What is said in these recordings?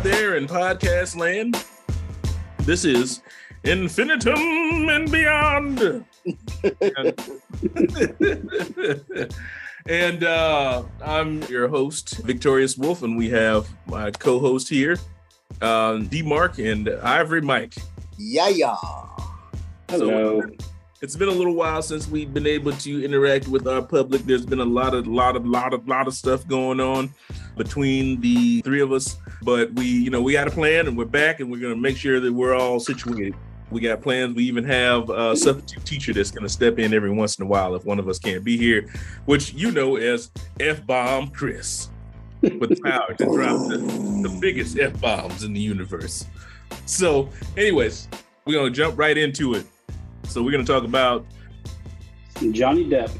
out there in podcast land. This is Infinitum and Beyond. and uh, I'm your host, Victorious Wolf, and we have my co-host here, uh, D Mark and Ivory Mike. Yeah, yeah. Hello. So, it's been a little while since we've been able to interact with our public. There's been a lot of lot of lot of lot of stuff going on between the three of us, but we, you know, we got a plan and we're back and we're going to make sure that we're all situated. We got plans. We even have a substitute teacher that's going to step in every once in a while if one of us can't be here, which you know as F bomb Chris with the power to drop the, the biggest F bombs in the universe. So, anyways, we're going to jump right into it. So we're gonna talk about Johnny Depp.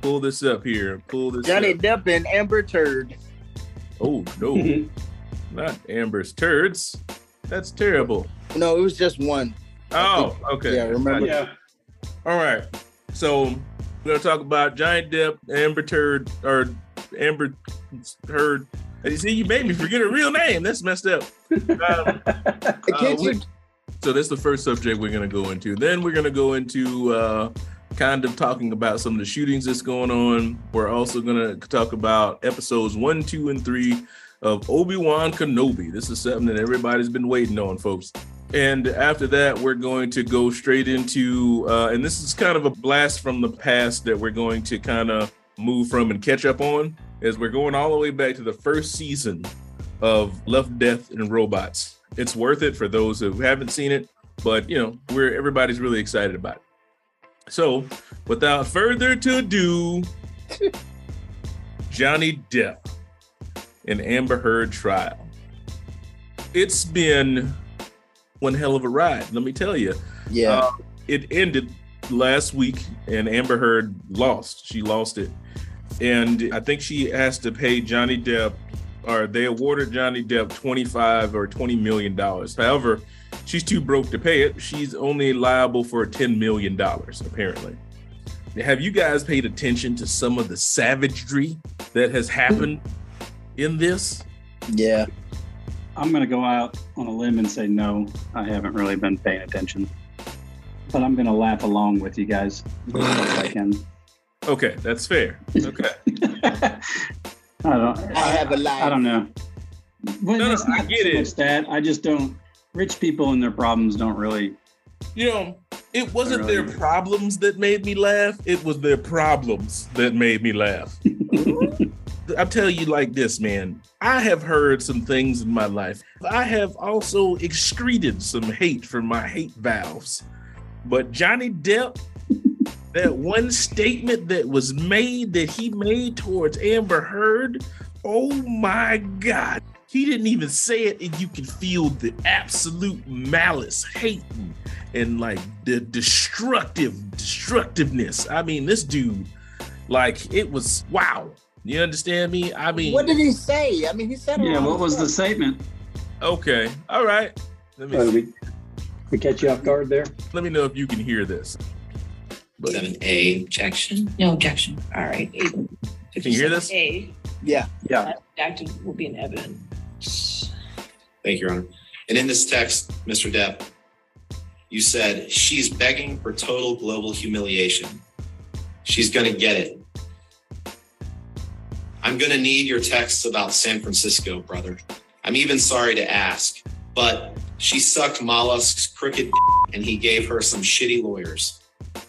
Pull this up here. Pull this. Johnny up. Depp and Amber Turd. Oh no, not Amber's turds. That's terrible. No, it was just one. Oh, okay. Yeah, remember? Yeah. All right. So we're gonna talk about Giant Depp, Amber Turd, or Amber Heard. You see, you made me forget her real name. That's messed up. Um, Can't you so that's the first subject we're going to go into. Then we're going to go into uh, kind of talking about some of the shootings that's going on. We're also going to talk about episodes one, two, and three of Obi Wan Kenobi. This is something that everybody's been waiting on, folks. And after that, we're going to go straight into, uh, and this is kind of a blast from the past that we're going to kind of move from and catch up on, as we're going all the way back to the first season of Love, Death, and Robots it's worth it for those who haven't seen it, but you know, we're everybody's really excited about it. So, without further ado, Johnny Depp and Amber Heard trial. It's been one hell of a ride, let me tell you. Yeah. Uh, it ended last week and Amber Heard lost. She lost it. And I think she has to pay Johnny Depp or they awarded Johnny Depp 25 or 20 million dollars. However, she's too broke to pay it. She's only liable for 10 million dollars apparently. Have you guys paid attention to some of the savagery that has happened in this? Yeah. I'm going to go out on a limb and say no, I haven't really been paying attention. But I'm going to laugh along with you guys as I can. Okay, that's fair. Okay. I don't. I have a lie. I don't know. Well, no, no, I get so it. That I just don't. Rich people and their problems don't really. You know, it wasn't really their problems that made me laugh. It was their problems that made me laugh. I'll tell you like this, man. I have heard some things in my life. I have also excreted some hate from my hate valves. But Johnny Depp that one statement that was made that he made towards Amber Heard, oh my God. He didn't even say it, and you can feel the absolute malice, hate, and like the destructive destructiveness. I mean, this dude, like, it was wow. You understand me? I mean, what did he say? I mean, he said, yeah. What was stuff. the statement? Okay, all right. Let me. Uh, we, we catch you off guard there. Let me know if you can hear this. Seven A objection. No objection. All right. Can you hear this? A. Yeah. Yeah. Acted will be an evidence. Thank you, Your Honor. And in this text, Mr. Depp, you said she's begging for total global humiliation. She's going to get it. I'm going to need your texts about San Francisco, brother. I'm even sorry to ask, but she sucked Mollusk's crooked and he gave her some shitty lawyers.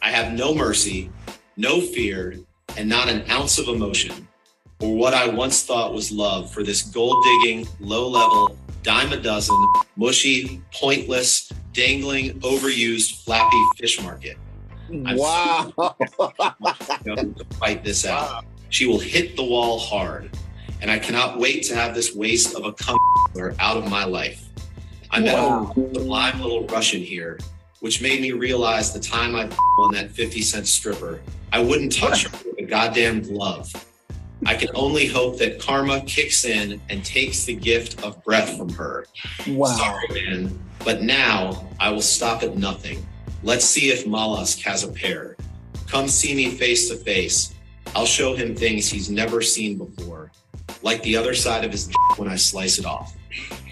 I have no mercy, no fear, and not an ounce of emotion or what I once thought was love for this gold digging, low level, dime a dozen, mushy, pointless, dangling, overused, flappy fish market. I'm wow. to fight this out. She will hit the wall hard. And I cannot wait to have this waste of a cum out of my life. I met wow. a sublime little Russian here which made me realize the time I on that 50 cent stripper, I wouldn't touch her with a goddamn glove. I can only hope that karma kicks in and takes the gift of breath from her. Wow. Sorry, man. But now I will stop at nothing. Let's see if Mollusk has a pair. Come see me face to face. I'll show him things he's never seen before, like the other side of his when I slice it off.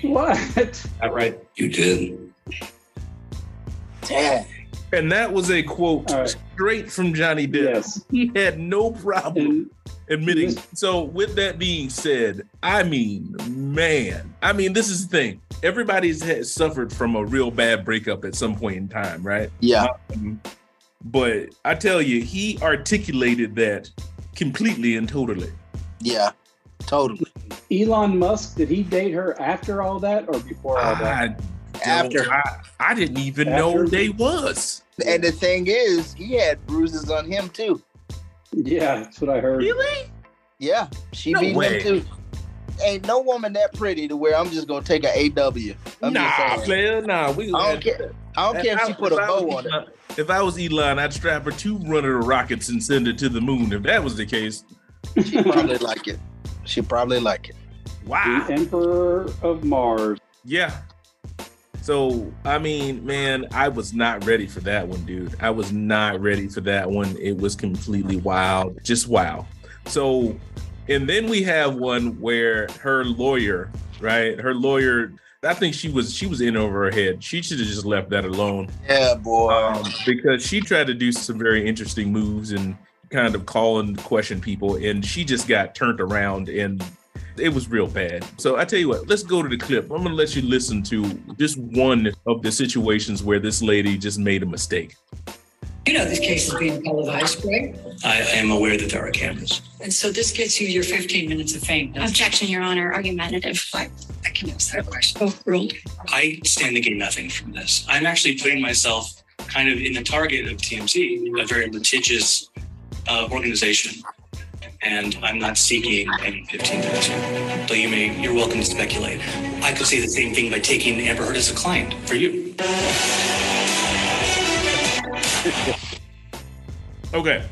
What? That right? You did. Dang. And that was a quote All right. straight from Johnny Depp. Yes. He had no problem And admitting. So, with that being said, I mean, man, I mean, this is the thing. Everybody's had suffered from a real bad breakup at some point in time, right? Yeah. Um, but I tell you, he articulated that completely and totally. Yeah. Totally. Elon Musk, did he date her after all that or before all that? I, After. I, I didn't even know After? they was. And the thing is, he had bruises on him too. Yeah, that's what I heard. Really? Yeah. She No beat way. him too. Ain't no woman that pretty to where I'm just gonna take an AW. I'm nah, just player, nah. We I don't care. I don't care if she put a I was bow on it. If I was Elon, I'd strap her to one of the rockets and send it to the moon. If that was the case, She probably like it. She probably like it. wow. The Emperor of Mars. Yeah. So, I mean, man, I was not ready for that one, dude. I was not ready for that one. It was completely wild. Just wow. So, and then we have one where her lawyer, right? Her lawyer, I think she was she was in over her head. She should have just left that alone. Yeah, boy. Um, because she tried to do some very interesting moves and kind of call and question people, and she just got turned around and it was real bad. So I tell you what, let's go to the clip. I'm gonna let you listen to just one of the situations where this lady just made a mistake. You know this case is being televised, right? I am aware that there are cameras. And so this gets you your 15 minutes of fame. doesn't it? Objection, Your Honor. Argumentative. I, I can ask that question. Oh, ruled. I stand to gain nothing from this. I'm actually putting myself kind of in the target of TMZ, a very litigious uh, organization, and I'm not seeking any 15 minutes. Though you may, you're welcome to speculate. I could say the same thing by taking Amber Heard as a client for you. Okay.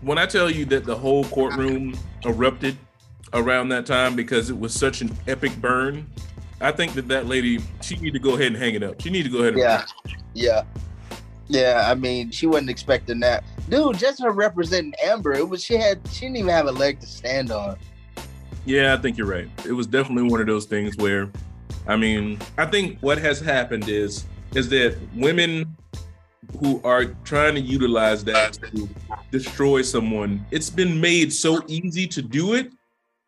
when I tell you that the whole courtroom erupted around that time because it was such an epic burn, I think that that lady she need to go ahead and hang it up. She need to go ahead. And Yeah. Yeah. Yeah, I mean, she wasn't expecting that. Dude, just her representing Amber, it was she had she didn't even have a leg to stand on. Yeah, I think you're right. It was definitely one of those things where, I mean, I think what has happened is is that women who are trying to utilize that to destroy someone, it's been made so easy to do it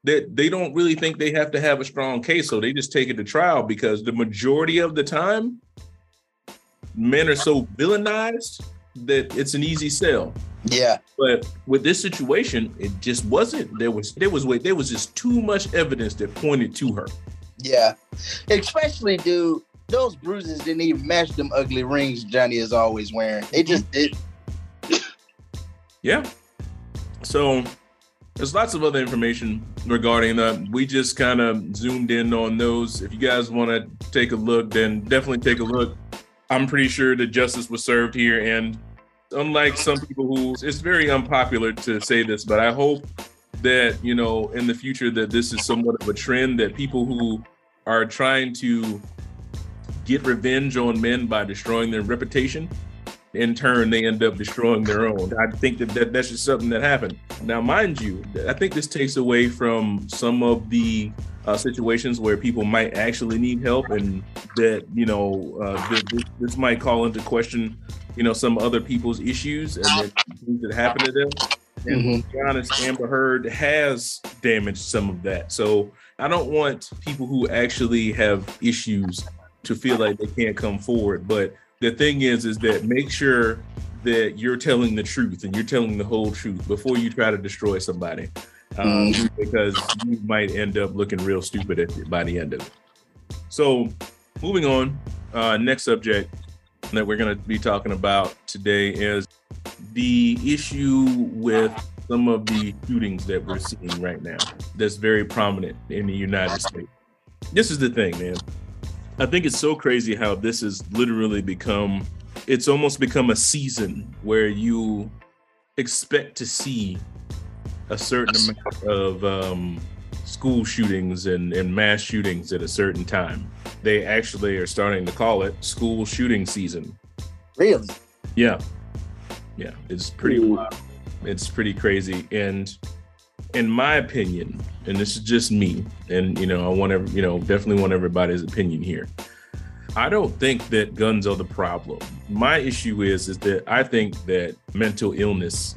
that they don't really think they have to have a strong case, so they just take it to trial because the majority of the time, men are so villainized that it's an easy sell. Yeah. But with this situation, it just wasn't. There was there was there was just too much evidence that pointed to her. Yeah. Especially, dude, those bruises didn't even match them ugly rings Johnny is always wearing. They just did. Yeah. So there's lots of other information regarding that. We just kind of zoomed in on those. If you guys want to take a look, then definitely take a look. I'm pretty sure that justice was served here. And unlike some people who it's very unpopular to say this, but I hope that, you know, in the future that this is somewhat of a trend that people who are trying to get revenge on men by destroying their reputation in turn they end up destroying their own i think that, that that's just something that happened now mind you i think this takes away from some of the uh, situations where people might actually need help and that you know uh, this, this, might call into question you know some other people's issues and that things that happen to them. And to be honest amber heard has damaged some of that. So i don't want people who actually have issues to feel like they can't come forward. But the thing is is that make sure that you're telling the truth and you're telling the whole truth before you try to destroy somebody um, because you might end up looking real stupid at it by the end of it. So moving on uh, next subject that we're going to be talking about today is the issue with some of the shootings that we're seeing right now that's very prominent in the united states. This is the thing man. I think it's so crazy how this has literally become it's almost become a season where you expect to see a certain amount of um, school shootings and, and mass shootings at a certain time. They actually are starting to call it school shooting season. Really? Yeah. Yeah. It's pretty wild. It's pretty crazy. And in my opinion, and this is just me, and you know, I want every, you know, definitely want everybody's opinion here. I don't think that guns are the problem. My issue is is that I think that mental illness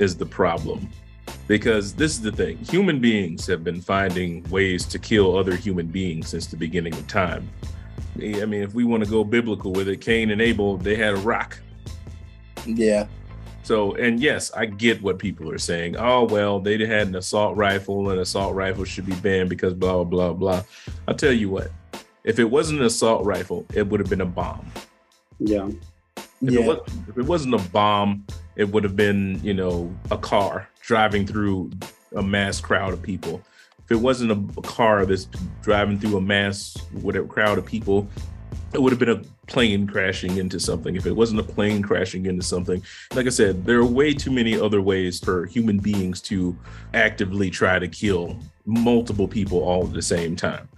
is the problem. Because this is the thing, human beings have been finding ways to kill other human beings since the beginning of time. I mean, if we want to go biblical with it, Cain and Abel, they had a rock. Yeah. So, and yes, I get what people are saying. Oh, well, they had an assault rifle, and assault rifle should be banned because blah, blah, blah. I'll tell you what, if it wasn't an assault rifle, it would have been a bomb. Yeah. If, Yeah. it was, if it wasn't a bomb, it would have been, you know, a car driving through a mass crowd of people. If it wasn't a, car that's driving through a mass whatever crowd of people, it would have been a plane crashing into something. If it wasn't a plane crashing into something, like I said, there are way too many other ways for human beings to actively try to kill multiple people all at the same time.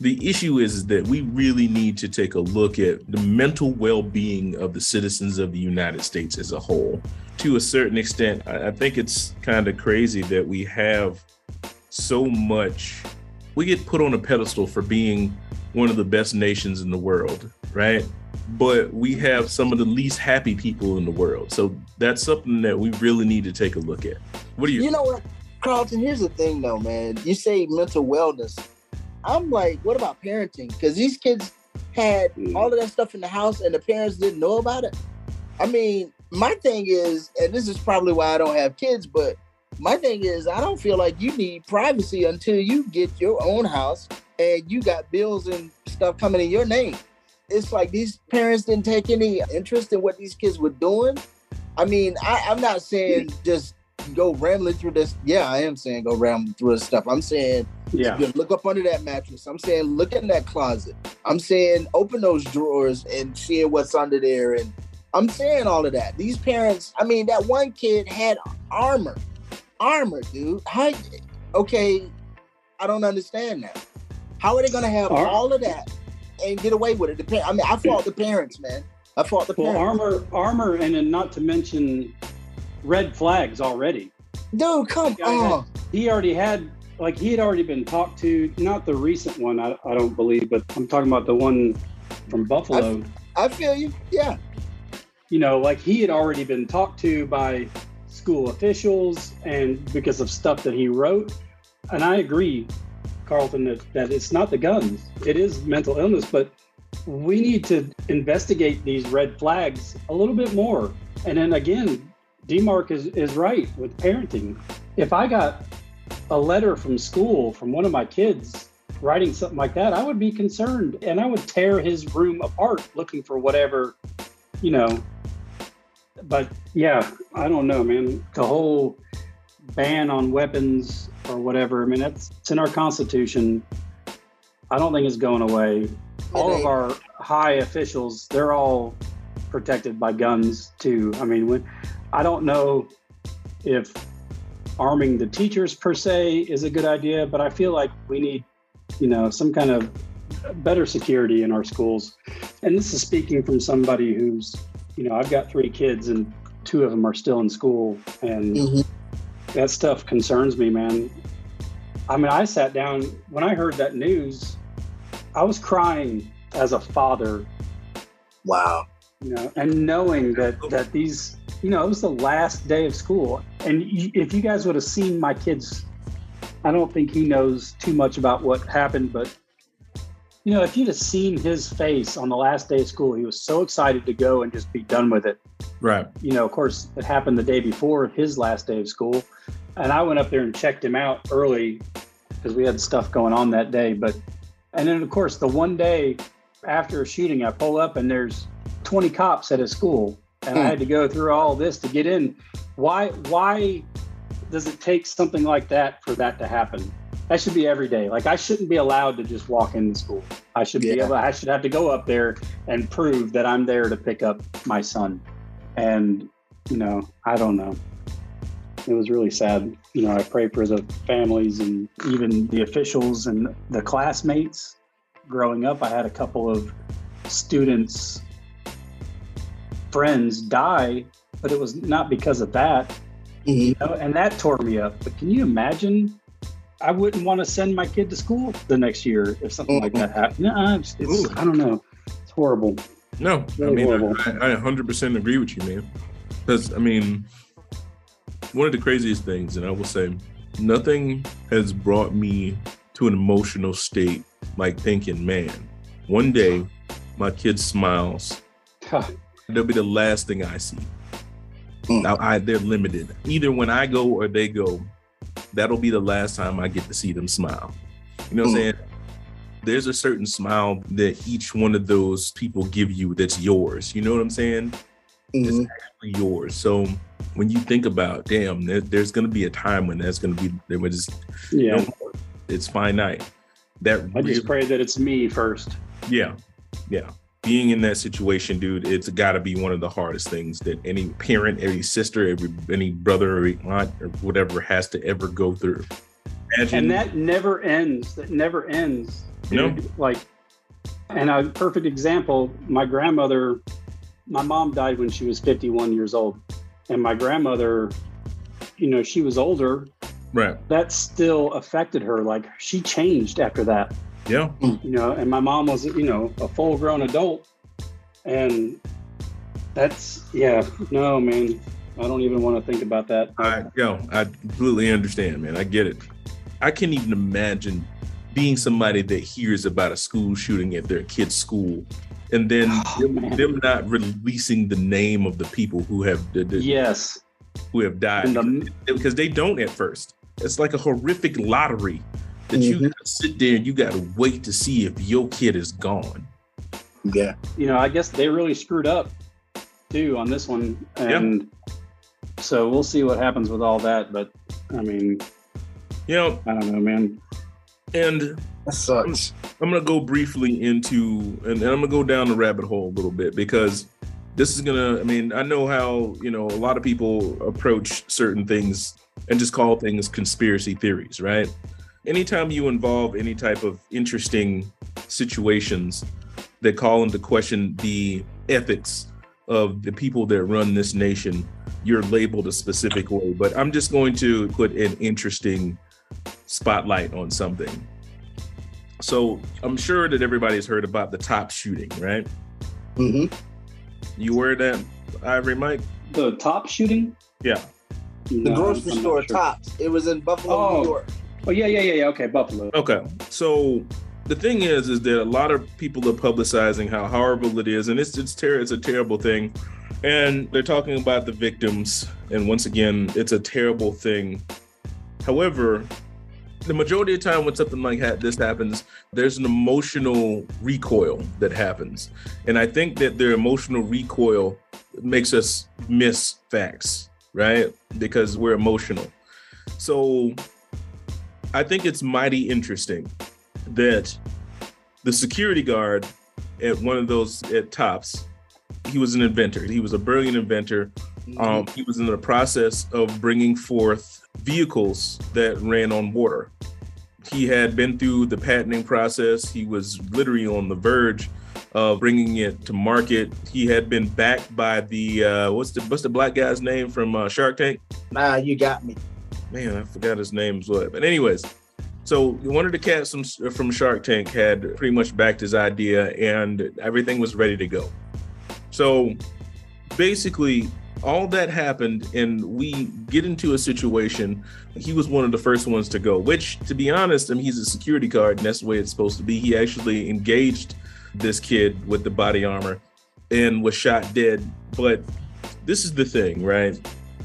The issue is that we really need to take a look at the mental well being of the citizens of the United States as a whole. To a certain extent, I I think it's kind of crazy that we have so much, we get put on a pedestal for being one of the best nations in the world, right? But we have some of the least happy people in the world. So that's something that we really need to take a look at. What do you, You know what, Carlton? Here's the thing, though, man. You say mental wellness. I'm like, what about parenting? Because these kids had all of that stuff in the house, and the parents didn't know about it. I mean, my thing is, and this is probably why I don't have kids, but my thing is, I don't feel like you need privacy until you get your own house and you got bills and stuff coming in your name. It's like these parents didn't take any interest in what these kids were doing. I mean, I, I'm not saying just go rambling through this. Yeah, I am saying go rambling through this stuff. I'm saying Yeah. look up under that mattress. I'm saying look in that closet. I'm saying open those drawers and see what's under there. And I'm saying all of that. These parents, I mean, that one kid had armor. Armor, dude. How okay, I don't understand that. How are they gonna have Ar- all of that and get away with it? The I mean, I fault the parents, man. I fault the Well, parents. armor, armor, and then not to mention red flags already. Dude, come Guy had- on. He already had, like, he had already been talked to. Not the recent one, I, I don't believe, but I'm talking about the one from Buffalo. I feel you. Yeah. you know, like he had already been talked to by school officials and because of stuff that he wrote. And I agree, Carlton, that, that it's not the guns, it is mental illness, but we need to investigate these red flags a little bit more. And then again, D Mark is, is right with parenting. If I got a letter from school from one of my kids writing something like that, I would be concerned and I would tear his room apart looking for whatever, you know. But yeah, I don't know, man. The whole ban on weapons or whatever, I mean, that's it's in our Constitution. I don't think it's going away. All of our high officials, they're all protected by guns too. I mean, when I don't know if arming the teachers per se is a good idea, but I feel like we need, you know, some kind of better security in our schools. And this is speaking from somebody who's, you know, I've got three kids and two of them are still in school, and Mhm. that stuff concerns me, man. I mean, I sat down when I heard that news. I was crying as a father Wow. you know, and knowing that that these, you know, it was the last day of school, and if you guys would have seen my kids, I don't think he knows too much about what happened, but you know, if you'd have seen his face on the last day of school, he was so excited to go and just be done with it. right? You know, of course, it happened the day before his last day of school, and I went up there and checked him out early because we had stuff going on that day. But and then of course the one day after a shooting, I pull up and there's 20 cops at his school, and I Hmm. had to go through all this to get in. Why? Why does it take something like that for that to happen? That should be every day. Like I shouldn't be allowed to just walk into school. I should be able. I should have to go up there and prove that I'm there to pick up my son. And you know, I don't know. It was really sad. You know, I pray for the families and even the officials and the classmates. Growing up, I had a couple of students, friends die, but it was not because of that. You mm-hmm. know, and that tore me up. But can you imagine? I wouldn't want to send my kid to school the next year if something like that mm-hmm. happened. No, it's, it's, I don't know. It's horrible. No, I mean, horrible. I, I 100% agree with you, man. Because, I mean, one of the craziest things, and I will say, nothing has brought me to an emotional state like thinking, man, one day my kid smiles. They'll be the last thing I see. Mm. Now, I, they're limited. Either when I go or they go, that'll be the last time I get to see them smile. You know what I'm Mm. saying? There's a certain smile that each one of those people give you that's yours. You know what I'm saying? It's Mhm. actually yours. So when you think about, damn, there, there's going to be a time when that's going to be, there was, Yeah. no more. it's finite. That I really- just pray that it's me first. yeah, yeah. Being in that situation, dude, it's got to be one of the hardest things that any parent, any sister, every any brother or aunt or whatever has to ever go through. Imagine, and that never ends that never ends No. like and a perfect example my grandmother my mom died when she was 51 years old and my grandmother you know she was older right? that still affected her like she changed after that Yeah, you know and my mom was you know a full grown adult. And that's yeah no man. I don't even want to think about that. I yo, I completely understand, man. I get it. I can't even imagine being somebody that hears about a school shooting at their kid's school, and then Oh, them, them not releasing the name of the people who have the, the- yes. who have died. The- because they don't at first. It's like a horrific lottery that you Mhm. gotta sit there and you gotta wait to see if your kid is gone. Yeah. you know, I guess they really screwed up too on this one. And so we'll see what happens with all that. But I mean, You know, I don't know, man. and That sucks. I'm gonna go briefly into, and, and I'm gonna go down the rabbit hole a little bit because this is gonna. I mean, I know how you know a lot of people approach certain things and just call things conspiracy theories, right? Anytime you involve any type of interesting situations that call into question the ethics of the people that run this nation, you're labeled a specific way. But I'm just going to put an interesting spotlight on something. So I'm sure that everybody's heard about the top shooting, right? Mm-hmm. You aware of that, Ivory Mike? The top shooting? Yeah. The grocery I'm store sure. tops. It was in Buffalo, Oh. New York. Oh yeah, yeah, yeah, yeah. Okay, Buffalo. Okay. So the thing is, is that a lot of people are publicizing how horrible it is, and it's it's ter- it's a terrible thing, and they're talking about the victims, and once again, it's a terrible thing. However, the majority of the time when something like this happens, there's an emotional recoil that happens, and I think that their emotional recoil makes us miss facts, right? Because we're emotional. So I think it's mighty interesting that the security guard at one of those at Tops, he was an inventor. He was a brilliant inventor. Um, he was in the process of bringing forth vehicles that ran on water. He had been through the patenting process. He was literally on the verge of bringing it to market. He had been backed by the uh, what's the what's the black guy's name from uh, Shark Tank? Nah, you got me. Man, I forgot his name's what. But anyways, so one of the cats from from Shark Tank had pretty much backed his idea, and everything was ready to go. So basically, all that happened, and we get into a situation. He was one of the first ones to go. Which, to be honest, I mean, he's a security guard, and that's the way it's supposed to be. He actually engaged this kid with the body armor and was shot dead. But this is the thing, right?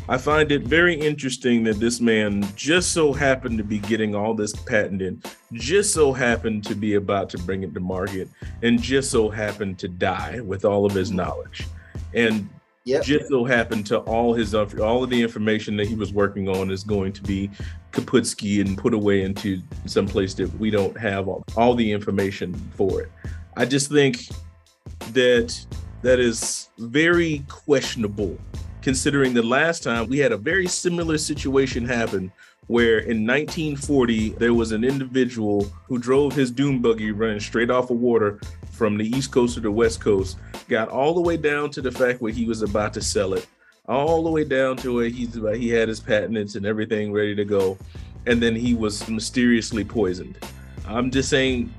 I find it very interesting that this man just so happened to be getting all this patented, just so happened to be about to bring it to market, and just so happened to die with all of his knowledge. And Yep. just so happened to all his all of the information that he was working on is going to be kaputsky and put away into some place that we don't have all, all the information for it. I just think that that is very questionable considering the last time we had a very similar situation happen where in 1940 there was an individual who drove his dune buggy running straight off of water from the east coast to the west coast got all the way down to the fact where he was about to sell it all the way down to where he's about, he had his patents and everything ready to go, and then he was mysteriously poisoned. I'm just saying.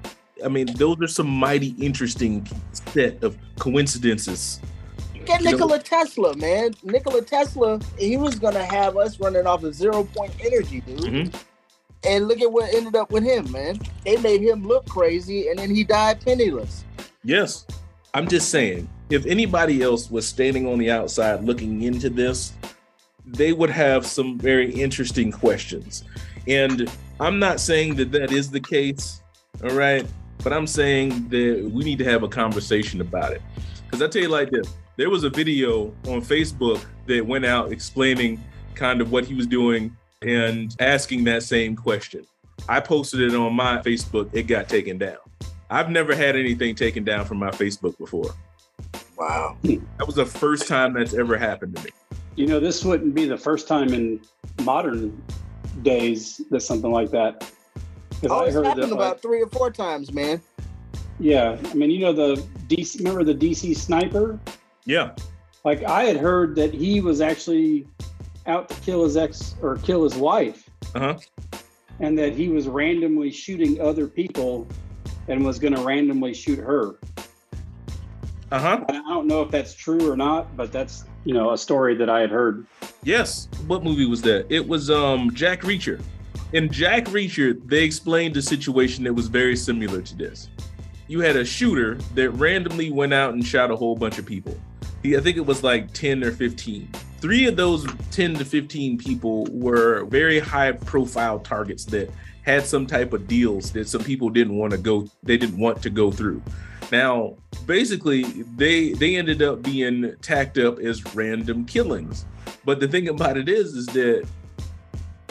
I mean, those are some mighty interesting set of coincidences. Get Nikola Tesla, man. Nikola Tesla, he was gonna have us running off of zero point energy, dude. Mhm. And look at what ended up with him, man. They made him look crazy, and then he died penniless. Yes. I'm just saying, if anybody else was standing on the outside looking into this, they would have some very interesting questions. And I'm not saying that that is the case, all right? But I'm saying that we need to have a conversation about it. Because I tell you like this there was a video on Facebook that went out explaining kind of what he was doing and asking that same question. I posted it on my Facebook, it got taken down. I've never had anything taken down from my Facebook before. Wow. That was the first time that's ever happened to me. You know, this wouldn't be the first time in modern days that something like that. 'Cause Oh, I it's heard happened that, about like, three or four times, man. yeah, I mean, you know, the DC, remember the DC sniper? Yeah. Like, I had heard that he was actually out to kill his ex or kill his wife, Uh-huh. and that he was randomly shooting other people and was going to randomly shoot her. Uh-huh. I don't know if that's true or not, but that's, you know, a story that I had heard. Yes. What movie was that? It was um Jack Reacher. In Jack Reacher, they explained a situation that was very similar to this. You had a shooter that randomly went out and shot a whole bunch of people. I think it was like 10 or 15. Three of those 10 to 15 people were very high profile targets that had some type of deals that some people didn't want to go they didn't want to go through. Now, basically, they they ended up being tacked up as random killings. But the thing about it is, is that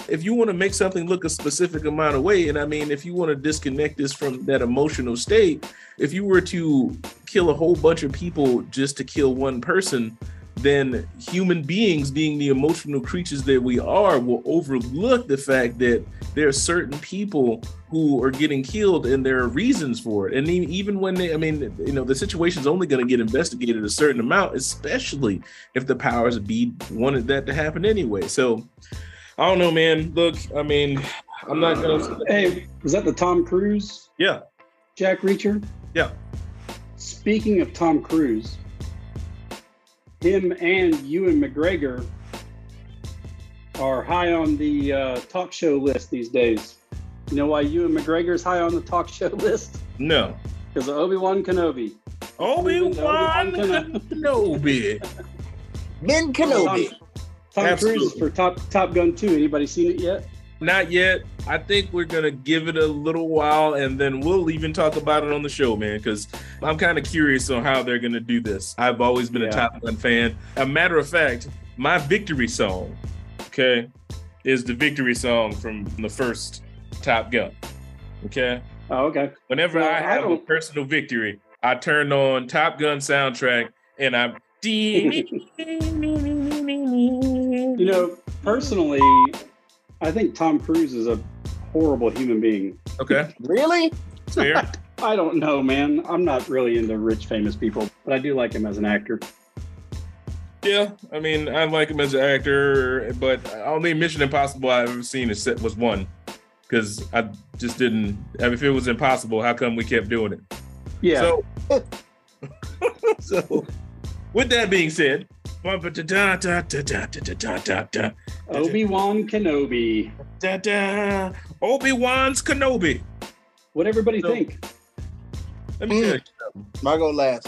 if you want to make something look a specific amount of way, and I mean, if you want to disconnect this from that emotional state, if you were to kill a whole bunch of people just to kill one person, then human beings, being the emotional creatures that we are, will overlook the fact that there are certain people who are getting killed and there are reasons for it. And even when they, I mean, you know, the situation is only going to get investigated a certain amount, especially if the powers be wanted that to happen anyway. So I don't know, man. Look, I mean, I'm not gonna. Hey, was that the Tom Cruise Yeah, Jack Reacher? Yeah. Speaking of Tom Cruise, him and Ewan McGregor are high on the uh, talk show list these days. You know why Ewan McGregor's high on the talk show list? no. Because of Obi Wan Kenobi. Obi Wan Obi-Wan Kenobi. Ben Kenobi. Tom Absolutely. Cruise is for Top Top Gun 2. Anybody seen it yet? Not yet. I think we're gonna give it a little while, and then we'll even talk about it on the show, man. Because I'm kind of curious on how they're gonna do this. I've always been a Top Gun fan. A matter of fact, my victory song, okay, is the victory song from the first Top Gun. Okay. Oh, okay. Whenever Well, I I have a personal victory, I turn on Top Gun soundtrack and I'm You know, personally, I think Tom Cruise is a horrible human being. okay. Really? Fair. I don't know, man. I'm not really into rich, famous people, but I do like him as an actor. Yeah, I mean, I like him as an actor, but only Mission Impossible I've ever seen is set was one, because I just didn't. I mean, if it was impossible, how come we kept doing it? Yeah. So, so with that being said, Obi Wan Kenobi. Obi Wan's Kenobi. What everybody So- think? Let me Mm. tell you. I go last.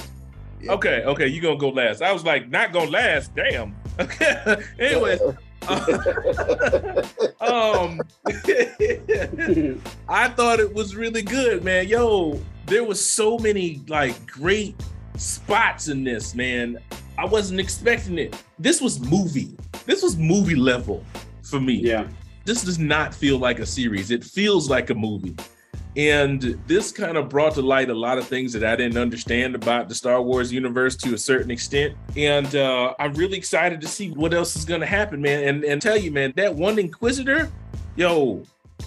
Yeah. Okay, okay, you gonna go last. I was like, not gonna last. Damn. Okay. anyway, um, I thought it was really good, man. Yo, there was so many like great spots in this, man. I wasn't expecting it. This was movie. This was movie level for me. yeah. This does not feel like a series. It feels like a movie. And this kind of brought to light a lot of things that I didn't understand about the Star Wars universe to a certain extent. And uh, I'm really excited to see what else is going to happen, man. And and tell you, man, that one Inquisitor, yo,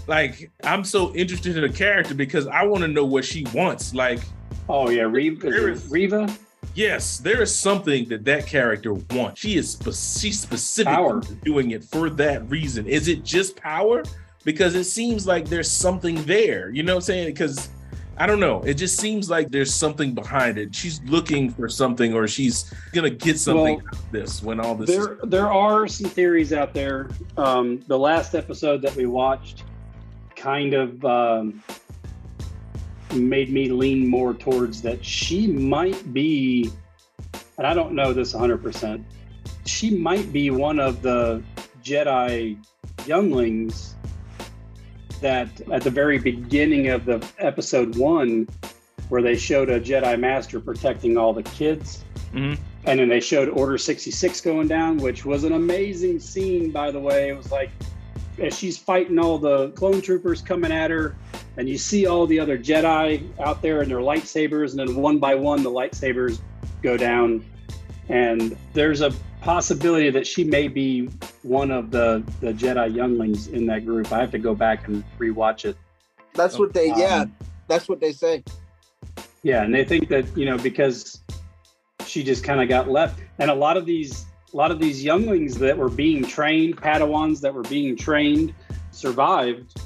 like I'm so interested in the character because I want to know what she wants. Like, Oh yeah, Reva. Is- Reva? Yes, there is something that that character wants. She is spe- she's specifically Power. doing it for that reason. Is it just power? Because it seems like there's something there. You know what I'm saying? Because I don't know. It just seems like there's something behind it. She's looking for something, or she's gonna get something Well, out of this when all this. There, there are some theories out there. Um, the last episode that we watched kind of um, made me lean more towards that she might be, and I don't know this 100%, she might be one of the Jedi younglings that at the very beginning of the episode one, where they showed a Jedi Master protecting all the kids. Mhm. And then they showed Order 66 going down, which was an amazing scene, by the way. It was like as she's fighting all the clone troopers coming at her, and you see all the other Jedi out there and their lightsabers, and then one by one, the lightsabers go down. And there's a possibility that she may be one of the, the Jedi younglings in that group. I have to go back and rewatch it. That's what they. Yeah, Um, that's what they say. Yeah, and they think that you know because she just kind of got left, and a lot of these a lot of these younglings that were being trained, Padawans that were being trained, survived,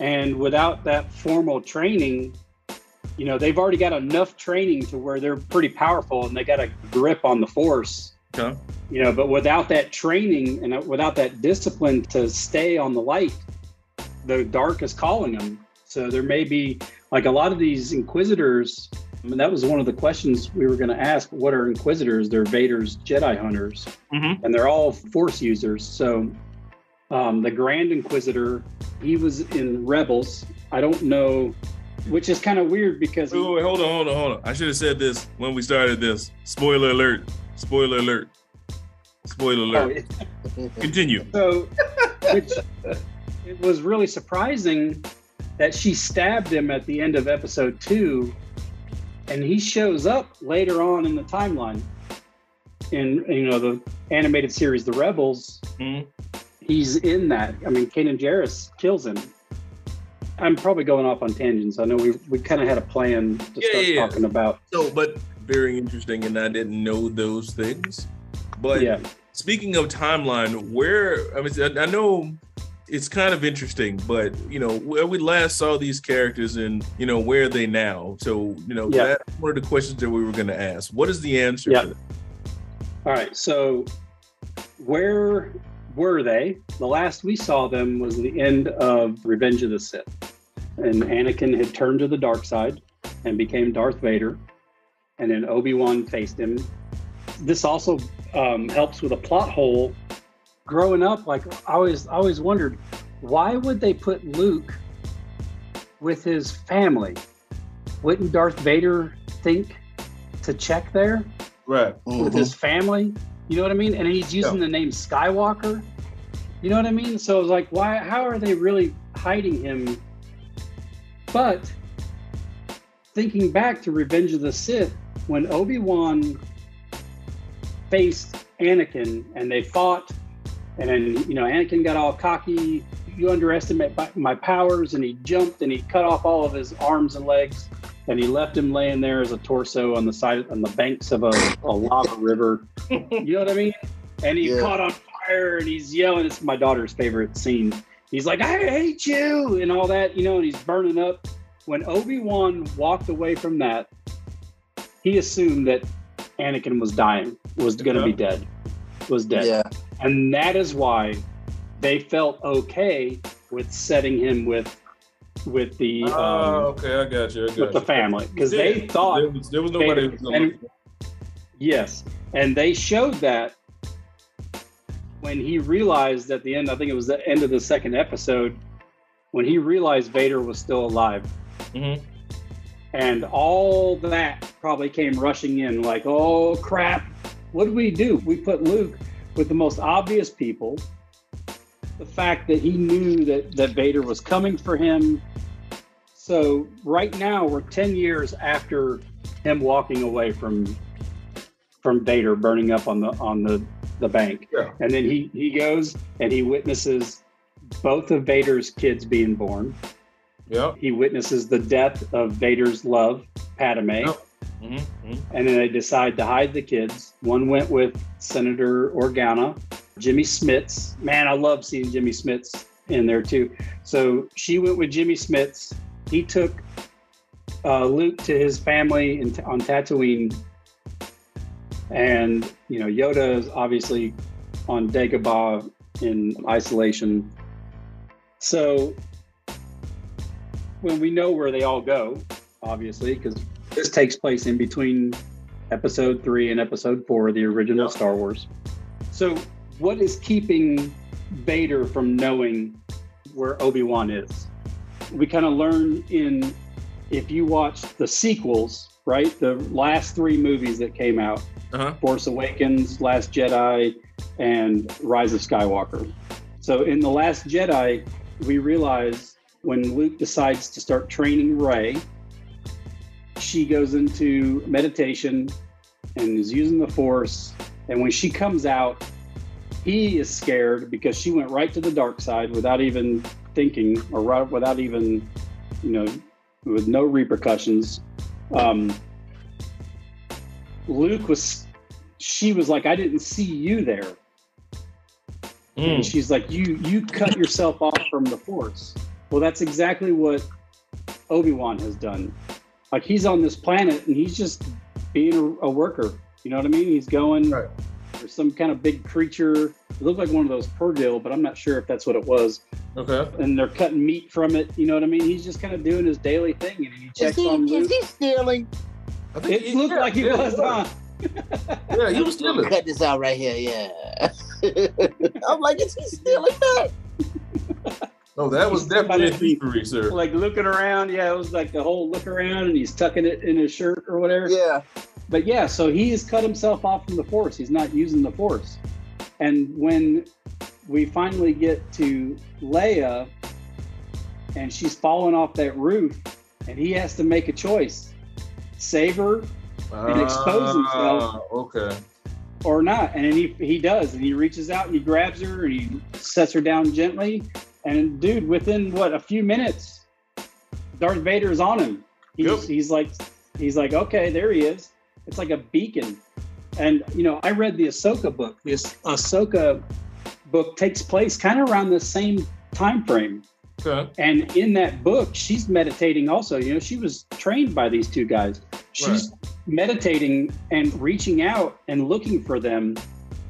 and without that formal training, you know they've already got enough training to where they're pretty powerful and they got a grip on the Force. Okay. You know, but without that training and without that discipline to stay on the light, the dark is calling them. So there may be like a lot of these inquisitors. I mean, that was one of the questions we were going to ask. What are inquisitors? They're Vader's Jedi hunters, Mhm. and they're all Force users. So um, the Grand Inquisitor, he was in Rebels. I don't know, which is kind of weird because Wait, wait, wait, hold on, hold on, hold on. I should have said this when we started this. Spoiler alert. Spoiler alert. Spoiler Oh, alert. Continue. So, which it was really surprising that she stabbed him at the end of episode two, and he shows up later on in the timeline. In you know the animated series, The Rebels, Mhm. He's in that. I mean, Kanan Jarrus kills him. I'm probably going off on tangents. I know we we kind of had a plan to Yeah, start yeah, talking about. So, but very interesting, and I didn't know those things. But Yeah. speaking of timeline, where I mean, I, I know it's kind of interesting, but you know, where we last saw these characters, and you know, where are they now? So, you know, Yeah. that's one of the questions that we were going to ask. What is the answer? Yeah. To that? All right, so where were they? The last we saw them was the end of Revenge of the Sith. And Anakin had turned to the dark side and became Darth Vader. And then Obi Wan faced him. This also um, helps with a plot hole. Growing up, like I always, I always wondered, why would they put Luke with his family? Wouldn't Darth Vader think to check there? Right. with his family. You know what I mean? And he's using the name Skywalker. You know what I mean? So I was like, why? How are they really hiding him? But thinking back to Revenge of the Sith, when Obi Wan faced Anakin and they fought, and then you know Anakin got all cocky. You underestimate my powers, and he jumped and he cut off all of his arms and legs, and he left him laying there as a torso on the side on the banks of a, a lava river. You know what I mean? And he Yeah. caught on fire, and he's yelling. It's my daughter's favorite scene. He's like, "I hate you," and all that, you know, and he's burning up. When Obi Wan walked away from that, he assumed that Anakin was dying, was going to be dead, was dead. Yeah. And that is why they felt okay with setting him with with the Oh, um, okay, I got you. I got with the family because they thought there was, there was nobody. Vader- and- yes, and they showed that when he realized at the end. I think it was the end of the second episode when he realized Vader was still alive. Mhm. And all that probably came rushing in like, oh crap, what did we do? We put Luke with the most obvious people. The fact that he knew that, that Vader was coming for him. So right now we're 10 years after him walking away from from Vader burning up on the on the, the bank. Yeah. And then he, he goes and he witnesses both of Vader's kids being born Yep. he witnesses the death of Vader's love, Padme. Yep. Mhm, mhm. and then they decide to hide the kids. One went with Senator Organa, Jimmy Smits. Man, I love seeing Jimmy Smits in there too. So she went with Jimmy Smits. He took uh, Luke to his family in, on Tatooine, and you know Yoda is obviously on Dagobah in isolation. So when we know where they all go, obviously, because this takes place in between episode three and episode four of the original Yep. Star Wars. So, what is keeping Vader from knowing where Obi Wan is? We kind of learn in, if you watch the sequels, right? The last three movies that came out Uh-huh. Force Awakens, Last Jedi, and Rise of Skywalker. So, in The Last Jedi, we realize when Luke decides to start training Rey, she goes into meditation and is using the Force. And when she comes out, he is scared because she went right to the dark side without even thinking or right, without even, you know, with no repercussions. Um, Luke was, she was like, I didn't see you there. And Mm. she's like, you you cut yourself off from the force. Well, that's exactly what Obi Wan has done. Like he's on this planet and he's just being a, a worker. You know what I mean? He's going. Right. There's some kind of big creature. It looked like one of those Purrgil, but I'm not sure if that's what it was. Okay. And they're cutting meat from it. You know what I mean? He's just kind of doing his daily thing, and he Is he, on is he stealing? I think It looked yeah, like he yeah, was, huh? Yeah, he was stealing. Cut this out right here, yeah. I'm like, is he stealing that? Oh, that was He's definitely a thievery, sir. Like looking around, yeah, it was like the whole look around, and he's tucking it in his shirt or whatever. Yeah. But yeah, so he has cut himself off from the force. He's not using the force. And when we finally get to Leia and she's falling off that roof and he has to make a choice save her and expose himself. Ah, Okay. or not. And then he, he does. And he reaches out and he grabs her and he sets her down gently. And dude, within what, a few minutes, Darth Vader is on him. He's, Yep. he's like, he's like, okay, there he is. It's like a beacon. And, you know, I read the Ahsoka book. This Ahsoka book takes place kind of around the same time frame. Okay. And in that book, she's meditating also. You know, she was trained by these two guys. She's meditating and reaching out and looking for them,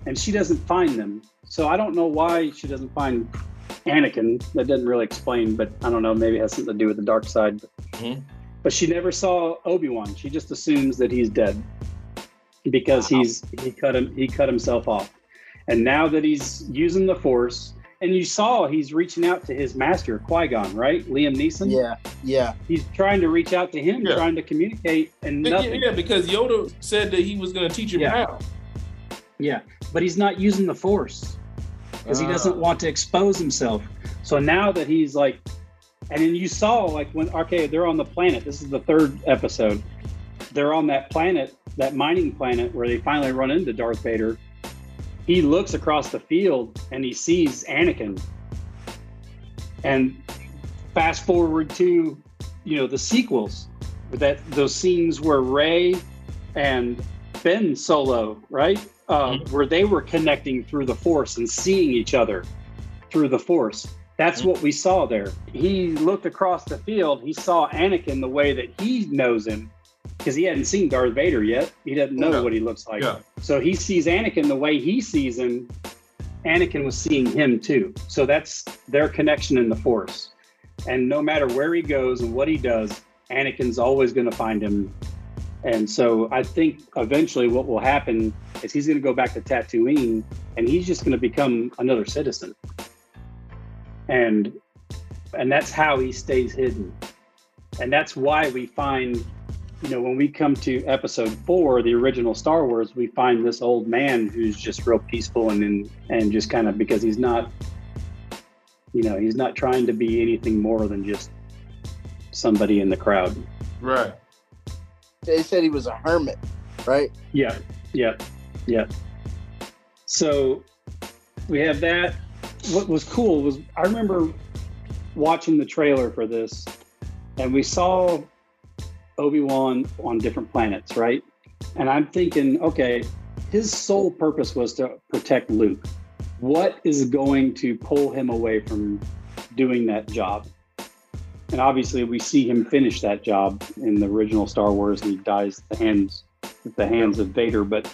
and she doesn't find them. So I don't know why she doesn't find Anakin. That doesn't really explain, but I don't know. Maybe it has something to do with the dark side. Mhm. But she never saw Obi Wan. She just assumes that he's dead because he's he cut him he cut himself off. And now that he's using the Force, and you saw he's reaching out to his master Qui Gon, right? Liam Neeson. Yeah. Yeah. He's trying to reach out to him, Yeah. trying to communicate, and nothing. yeah, because Yoda said that he was going to teach him Yeah. how. Yeah, but he's not using the force because he Ah. doesn't want to expose himself. So now that he's like, and then you saw like when okay, they're on the planet. This is the third episode. They're on that planet, that mining planet, where they finally run into Darth Vader. He looks across the field and he sees Anakin. And fast forward to, you know, the sequels, that those scenes where Rey and Ben Solo, right? Uh, Where they were connecting through the Force and seeing each other through the Force. That's mm-hmm. what we saw there. He looked across the field. He saw Anakin the way that he knows him because he hadn't seen Darth Vader yet. He doesn't know Yeah. what he looks like. Yeah. So he sees Anakin the way he sees him. Anakin was seeing him too. So that's their connection in the Force. And no matter where he goes and what he does, Anakin's always going to find him. And so I think eventually what will happen is he's going to go back to Tatooine and he's just going to become another citizen. And and that's how he stays hidden. And that's why we find you know, when we come to episode four, the original Star Wars, we find this old man who's just real peaceful and and, and just kind of because he's not, you know, he's not trying to be anything more than just somebody in the crowd. Right. They said he was a hermit, right? Yeah, yeah, yeah. So we have that. What was cool was I remember watching the trailer for this, and we saw Obi Wan on different planets, right? And I'm thinking, okay, his sole purpose was to protect Luke. What is going to pull him away from doing that job? And obviously, we see him finish that job in the original Star Wars, and he dies at the hands at the hands of Vader. But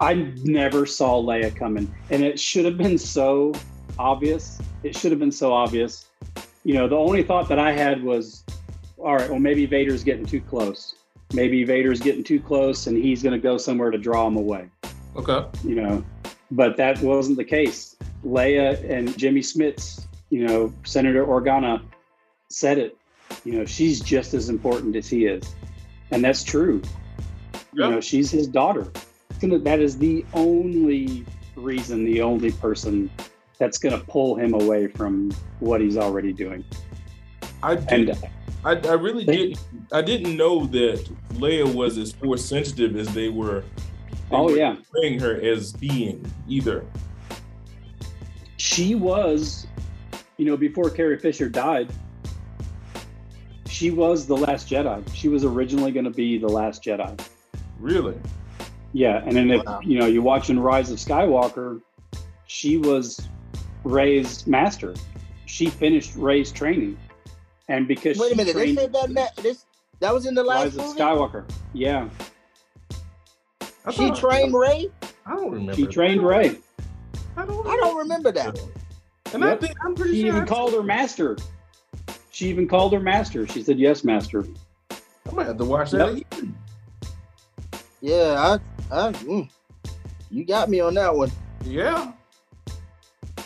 I never saw Leia coming, and it should have been so obvious. It should have been so obvious. You know, the only thought that I had was, all right, well, maybe Vader's getting too close. Maybe Vader's getting too close, and he's going to go somewhere to draw him away. Okay. You know, but that wasn't the case. Leia and Jimmy Smits, you know, Senator Organa said it. You know, she's just as important as he is, and that's true. You know, she's his daughter. That is the only reason, the only person that's going to pull him away from what he's already doing. I And did. Uh, I, I really didn't. I didn't know that Leia was as force sensitive as they were. they oh were yeah, portraying her as being either. she was, you know, before Carrie Fisher died, she was the last Jedi. She was originally going to be the last Jedi. Really? Yeah, and then if Wow. you know you're watching Rise of Skywalker, she was Rey's master. She finished Rey's training, and because Wait a minute, they trained said that ma- this that was in the last Rise of movie. Skywalker, yeah, I She thought- trained Rey. I don't remember. she trained Rey. I don't. I don't remember that. And I Yep. think I'm pretty She sure. even I- called her master. She even called her master. She said, "Yes, master." I might have to watch that. again. Yeah, I, I, mm, you got me on that one. Yeah.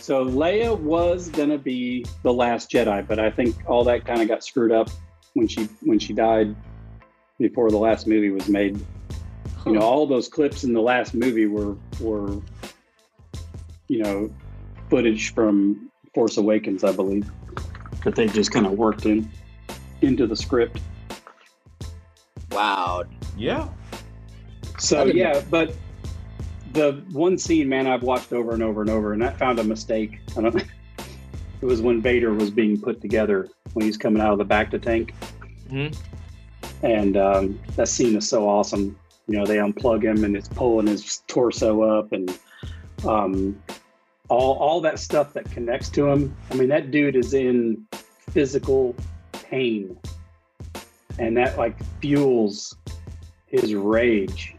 So Leia was gonna be the last Jedi, but I think all that kind of got screwed up when she when she died before the last movie was made. You know, all those clips in the last movie were were you know footage from Force Awakens, I believe, that they just kind of worked in into the script. Wow. Yeah. So yeah, but the one scene, man, I've watched over and over and over, and I found a mistake. I don't, it was when Vader was being put together when he's coming out of the bacta tank, Mhm. and um, that scene is so awesome. You know, they unplug him and it's pulling his torso up, and um, all all that stuff that connects to him. I mean, that dude is in physical pain, and that like fuels his rage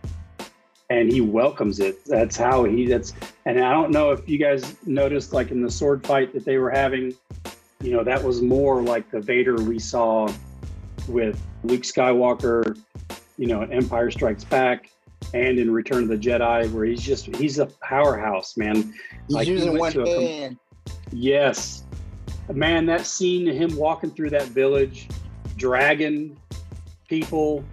and he welcomes it. That's how he that's and I don't know if you guys noticed like in the sword fight that they were having, you know, that was more like the Vader we saw with Luke Skywalker, you know, Empire Strikes Back and in Return of the Jedi, where he's just he's a powerhouse, man. He's Like, using went one com- hand. Yes. Man, that scene of him walking through that village, dragging people,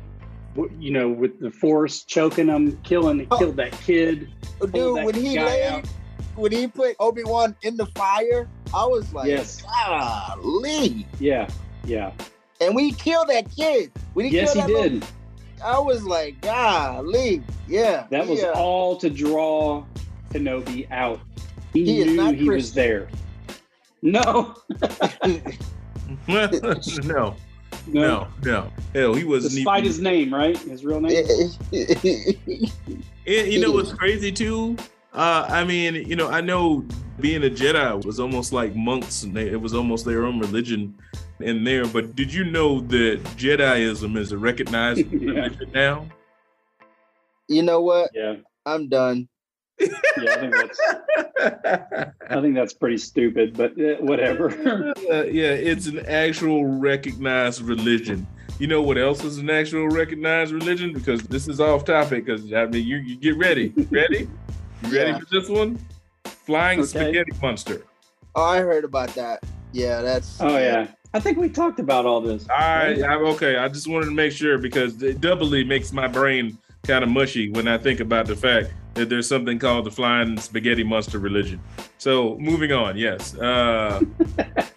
you know, with the force choking them, killing, Oh. killed that kid. Dude, that when he laid, out. when he put Obi Wan in the fire, I was like, Yes. golly. Yeah, yeah. And we killed that kid. When he Yes, he killed that did. little- I was like, golly. Yeah. That was yeah. all to draw Kenobi out. He, He is knew not he was there. No, no. No. No. Hell, he wasn't Despite even. his name, right? His real name. And you know what's crazy too? Uh, I mean, you know, I know being a Jedi was almost like monks, and they, it was almost their own religion in there. But did you know that Jediism is a recognized Yeah. religion now? you know what? Yeah, I'm done. Yeah. I think that's. I think that's pretty stupid, but uh, whatever. Uh, yeah, it's an actual recognized religion. You know what else is an actual recognized religion? Because this is off topic. Because I mean, you, you get ready, ready, you ready Yeah. for this one? Flying Okay. spaghetti monster. Oh, I heard about that. Yeah, that's. Oh yeah, I think we talked about all this. I, I okay. I just wanted to make sure because it doubly makes my brain kind of mushy when I think about the fact that there's something called the flying spaghetti monster religion. So moving on, yes. Uh,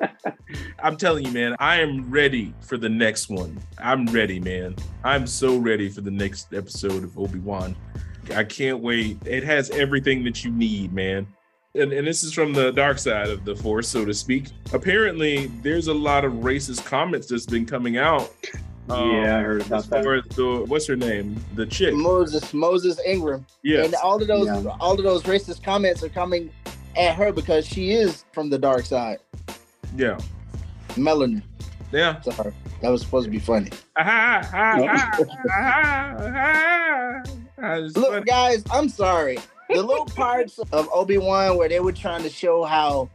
I'm telling you, man, I am ready for the next one. I'm ready, man. I'm so ready for the next episode of Obi Wan. I can't wait. It has everything that you need, man. And, and this is from the dark side of the force, so to speak. Apparently, there's a lot of racist comments that's been coming out Um, yeah, I heard As about that. far as the what's her name, the chick. Moses Moses Ingram. Yeah, And all of those Yeah. all of those racist comments are coming at her because she is from the dark side. Yeah. Melanin. Yeah. Sorry. That was supposed to be funny. Ah. It's Look, funny. guys, I'm sorry. The little parts of Obi Wan where they were trying to show how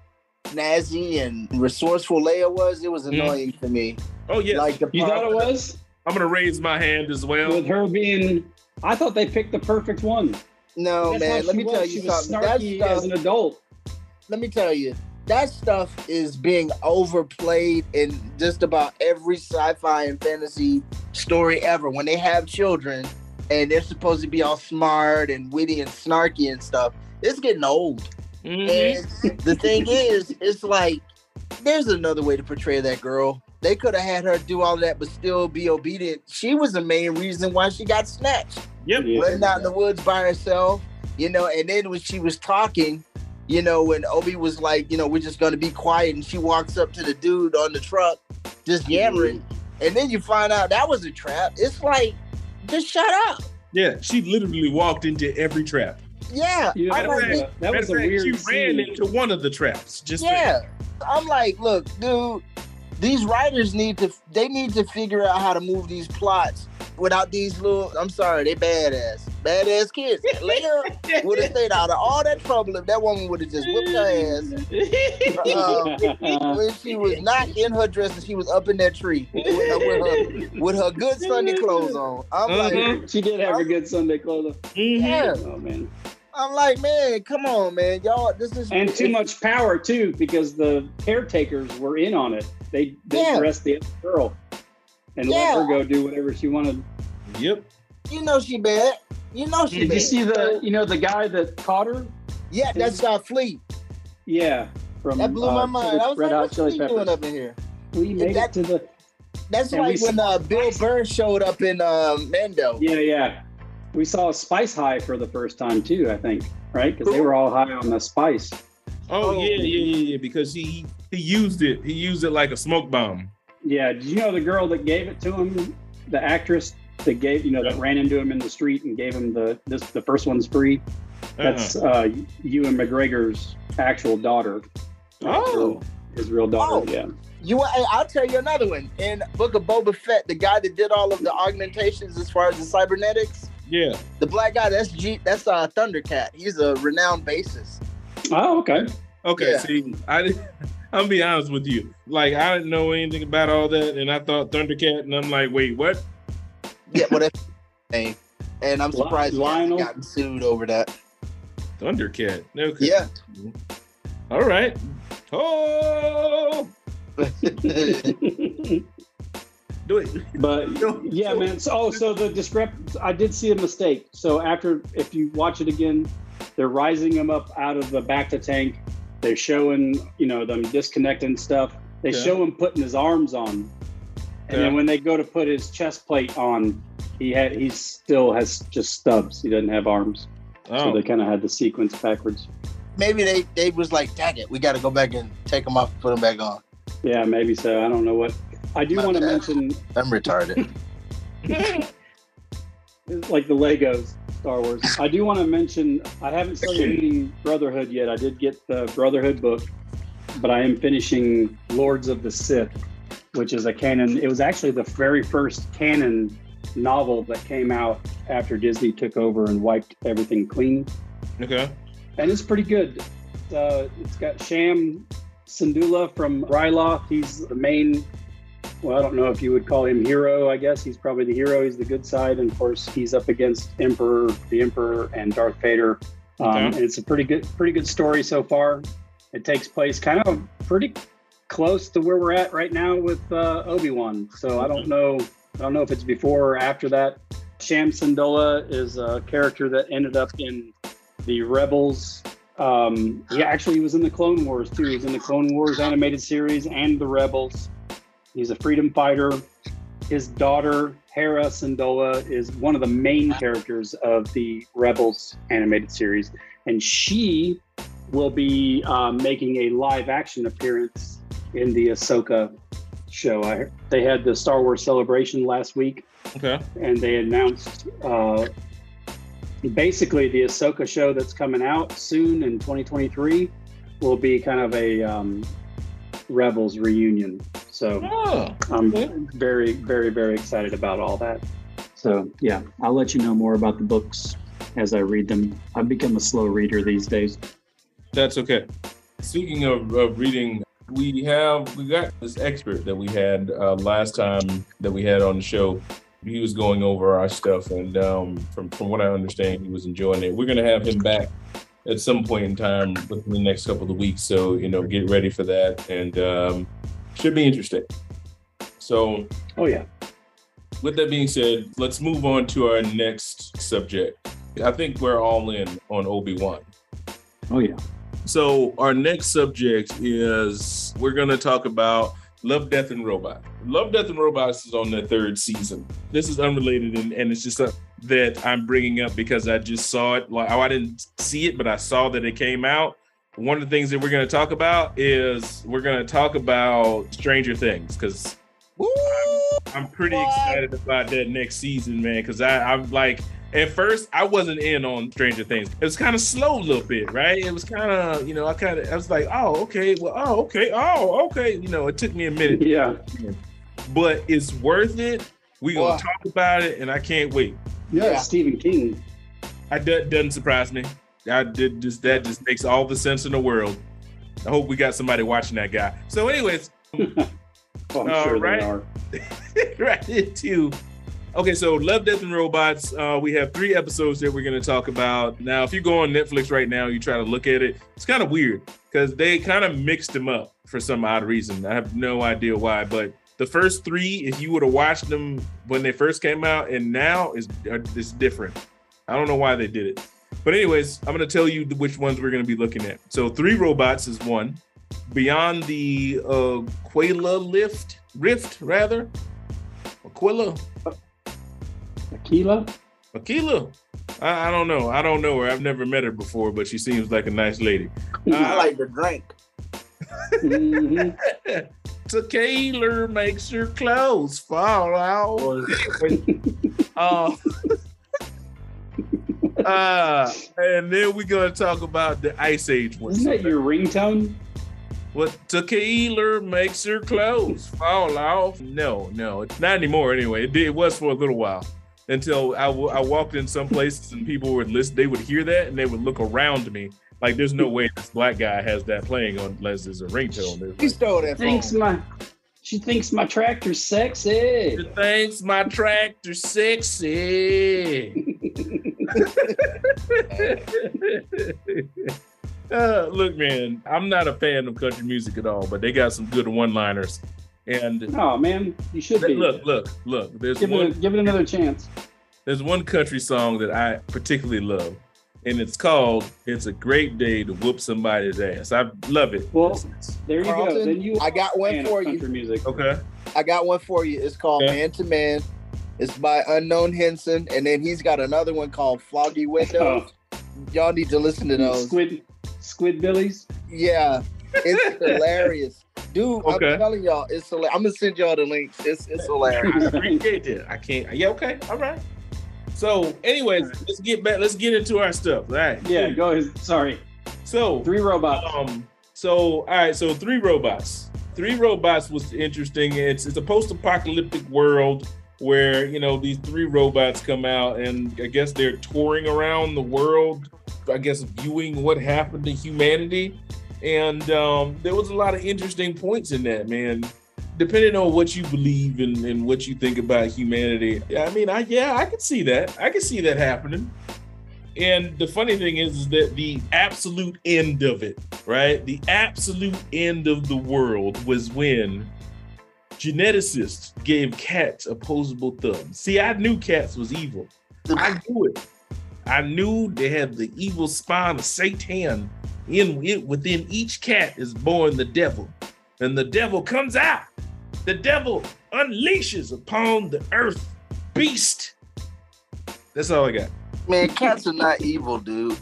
snazzy and resourceful Leia was, it was Mm. annoying to me. Oh yeah, Like the You thought it was I'm gonna raise my hand as well. with her being? I thought they picked the perfect one. No, That's man. Let me was. tell she you was something. That snarky stuff, as an adult. let me tell you, that stuff is being overplayed in just about every sci-fi and fantasy story ever. When they have children and they're supposed to be all smart and witty and snarky and stuff, it's getting old. Mhm. And the thing is, it's like there's another way to portray that girl. They could have had her do all that, but still be obedient. She was the main reason why she got snatched Yep. Yeah. running out in the woods by herself, you know. And then when she was talking, you know, when Obi was like, you know, we're just gonna be quiet, and she walks up to the dude on the truck, just yammering, and then you find out that was a trap. It's like, just shut up. Yeah. She literally walked into every trap. Yeah, You know, I'm that like, was a, that was a fact, weird She ran into one of the traps. Just saying. yeah. I'm like, look, dude, these writers need to they need to figure out how to move these plots without these little I'm sorry, they badass. Badass kids. Leia would have stayed out of all that trouble if that woman would have just whipped her ass uh, when she was not in her dress and she was up in that tree with her, with her, with her good Sunday clothes on. I'm like, Mhm. she did have a good Sunday clothes. Mhm. yeah. Oh man, I'm like, man, come on, man, y'all. This is and too much power too because the caretakers were in on it. They they Yeah. dressed the other girl and Yeah. let her go do whatever she wanted. Yep. You know she bad. You know she Did bad. you see the you know the guy that caught her? Yeah, that's uh, Flea. Yeah, from That blew my uh, mind. I was Red like, Hot what's Chili Flea doing up in here? We made that- it to the That's And like when uh, Bill Burr showed up in uh, Mando. yeah yeah. We saw Spice High for the first time too. I think right because they were all high on the spice. Oh, Oh. yeah, yeah, yeah, yeah. Because he he used it. He used it like a smoke bomb. Yeah, did you know the girl that gave it to him, the actress that gave, you know, that ran into him in the street and gave him the this the first one's free. That's uh Ewan McGregor's actual daughter. Oh. his real daughter. Oh. Yeah, You, I- I'll tell you another one. In Book of Boba Fett, the guy that did all of the augmentations as far as the cybernetics, Yeah. the black guy, that's G, that's uh, Thundercat. He's a renowned bassist. Oh, okay. Okay. Yeah. See, I. I'll be honest with you. Like, I didn't know anything about all that, and I thought Thundercat, and I'm like, wait, what? Yeah, well, that's name. And I'm surprised he hasn't Lionel? gotten sued over that. Thundercat. Okay. Yeah. All right. Oh, do it. but yeah, man. So, oh, so the discrep I did see a mistake. So after, if you watch it again, they're rising him up out of the bacta tank. They're showing, you know, them disconnecting stuff. They Okay. show him putting his arms on, and Okay. then when they go to put his chest plate on, he had he still has just stubs. He doesn't have arms. So Oh, they kind of had the sequence backwards. Maybe they, they was like, dang it, we got to go back and take them off and put them back on. Yeah, maybe so. I don't know what. I do want to mention, I'm retarded. like the Legos Star Wars. I do want to mention. I haven't started reading Brotherhood yet. I did get the Brotherhood book, but I am finishing Lords of the Sith, which is a canon. It was actually the very first canon novel that came out after Disney took over and wiped everything clean. okay. and it's pretty good. Uh, it's got Cham Syndulla from Ryloth. He's the main. Well, I don't know if you would call him hero. I guess he's probably the hero. He's the good side, and of course, he's up against Emperor, the Emperor, and Darth Vader. Um, Okay. and it's a pretty good, pretty good story so far. It takes place kind of pretty close to where we're at right now with uh, Obi Wan. So I don't know. I don't know if it's before or after that. Cham Syndulla is a character that ended up in the Rebels. Um, he actually was in the Clone Wars too. He was in the Clone Wars animated series and the Rebels. He's a freedom fighter. His daughter Hera Syndulla is one of the main characters of the Rebels animated series, and she will be um, making a live action appearance in the Ahsoka show. I they had the Star Wars celebration last week, Okay. and they announced uh, basically the Ahsoka show that's coming out soon in 2023 will be kind of a um, Rebels reunion. So Oh, I'm Okay. very, very, very excited about all that. So yeah, I'll let you know more about the books as I read them. I've become a slow reader these days. that's okay. Speaking of, of reading, we have we got this expert that we had uh, last time that we had on the show. He was going over our stuff, and um, from from what I understand, he was enjoying it. We're gonna have him back at some point in time within the next couple of weeks. So you know, get ready for that, and um, should be interesting. So Oh yeah, with that being said, let's move on to our next subject. I think we're all in on Obi Wan. oh yeah. So our next subject is we're going to talk about Love, Death, and Robot. Love, Death, and Robots is on the third season. This is unrelated, and, and it's just a, that I'm bringing up because I just saw it. Like, oh, I didn't see it, but I saw that it came out. One of the things that we're going to talk about is we're going to talk about Stranger Things because Woo! I'm pretty What? excited about that next season, man. Because I'm like, at first, I wasn't in on Stranger Things. It was kind of slow a little bit, right? It was kind of, you know, I kind of, I was like, oh, okay, well, oh, okay, oh, okay. You know, it took me a minute, Yeah, but it's worth it. We're gonna Boy. talk about it, and I can't wait. yeah. Yeah. Stephen King. I that doesn't surprise me. I did just that just makes all the sense in the world. I hope we got somebody watching that guy. So, anyways, Oh, I'm All sure right. they are. right into okay so love death and robots uh we have three episodes that we're going to talk about now if you go on netflix right now you try to look at it it's kind of weird because they kind of mixed them up for some odd reason i have no idea why but the first three if you would have watched them when they first came out and now is is different i don't know why they did it but anyways i'm going to tell you which ones we're going to be looking at. So three robots is one. Beyond the uh Quayla lift rift rather. Aquila. Aquila. Aquila. I, I don't know. I don't know her. I've never met her before but she seems like a nice lady. I like the drink. Mhm. Tequila makes her clothes fall out. Uh, uh, and then we're gonna talk about the Ice Age one. Isn't that your ringtone? What tequila makes your clothes fall off? No, no, it's not anymore. Anyway, it, did, it was for a little while until I, w- I walked in some places and people would listen. They would hear that and they would look around me like, "There's no way this black guy has that playing on unless there's a ringtone." They're He like, stole that phone. Thinks my she thinks my tractor's sexy. She thinks my tractor sexy. uh, look, man, I'm not a fan of country music at all, but they got some good one-liners. And Oh man, you should be. look, look, look. There's give one. it, give it another chance. There's one country song that I particularly love, and it's called "It's a Great Day to Whoop Somebody's Ass." I love it. Well, There you go. Then you I got one for you. country music. okay. I got one for you. It's called Okay. Man to Man. It's by Unknown Hinson, and then he's got another one called Foggy Windows. Y'all need to listen to those. Squid Squid Billies. Yeah, it's hilarious, dude. Okay. I'm telling y'all, it's hilarious. I'm gonna send y'all the links. It's it's hilarious. I appreciate that. I can't. Yeah. Okay. All right. So, anyways, let's get back. Let's get into our stuff. All right. Yeah, go ahead. Sorry. So, Three robots. um, so all right. So, three robots. Three robots was interesting. It's it's a post-apocalyptic world where you know these three robots come out, and I guess they're touring around the world. I guess viewing what happened to humanity, and um, there was a lot of interesting points in that, man. Depending on what you believe and, and what you think about humanity, I mean, I yeah, I can see that. I can see that happening. And the funny thing is, is that the absolute end of it, right? The absolute end of the world was when geneticists gave cats opposable thumbs. See, I knew cats was evil. I knew it. I knew they had the evil spine of Satan. In it, within each cat is born the devil, and the devil comes out. The devil unleashes upon the earth beast. That's all I got. Man, cats are not evil, dude.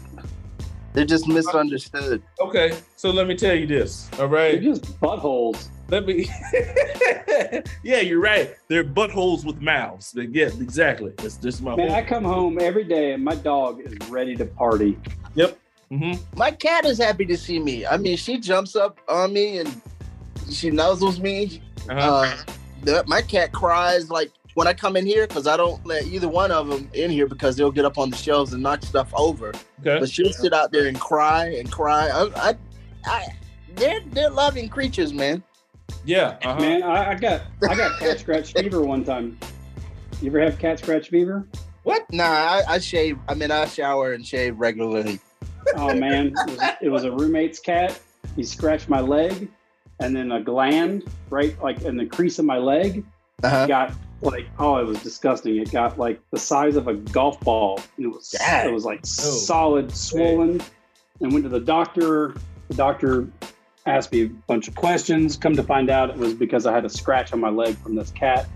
They're just misunderstood. Okay, so let me tell you this. All right, They're just buttholes. Let me. yeah, you're right. They're buttholes with mouths. They get exactly. That's just my. Man, whole- I come home every day and my dog is ready to party. Yep. hmm My cat is happy to see me. I mean, she jumps up on me and she nuzzles me. Uh-huh. Uh, the, my cat cries like when I come in here because I don't let either one of them in here because they'll get up on the shelves and knock stuff over. okay. But she'll sit out there and cry and cry. I, I, I they're they're loving creatures, man. Yeah. Uh-huh. Man, I, I got I got cat scratch fever one time. You ever have cat scratch fever? What? Nah, I, I shave. I mean, I shower and shave regularly. Oh man, it was, it was a roommate's cat. He scratched my leg, and then a gland right like in the crease of my leg Uh-huh. got like oh it was disgusting. It got like the size of a golf ball. It was Dang. it was like solid swollen. And went to the doctor. The doctor asked me a bunch of questions. Come to find out, it was because I had a scratch on my leg from this cat.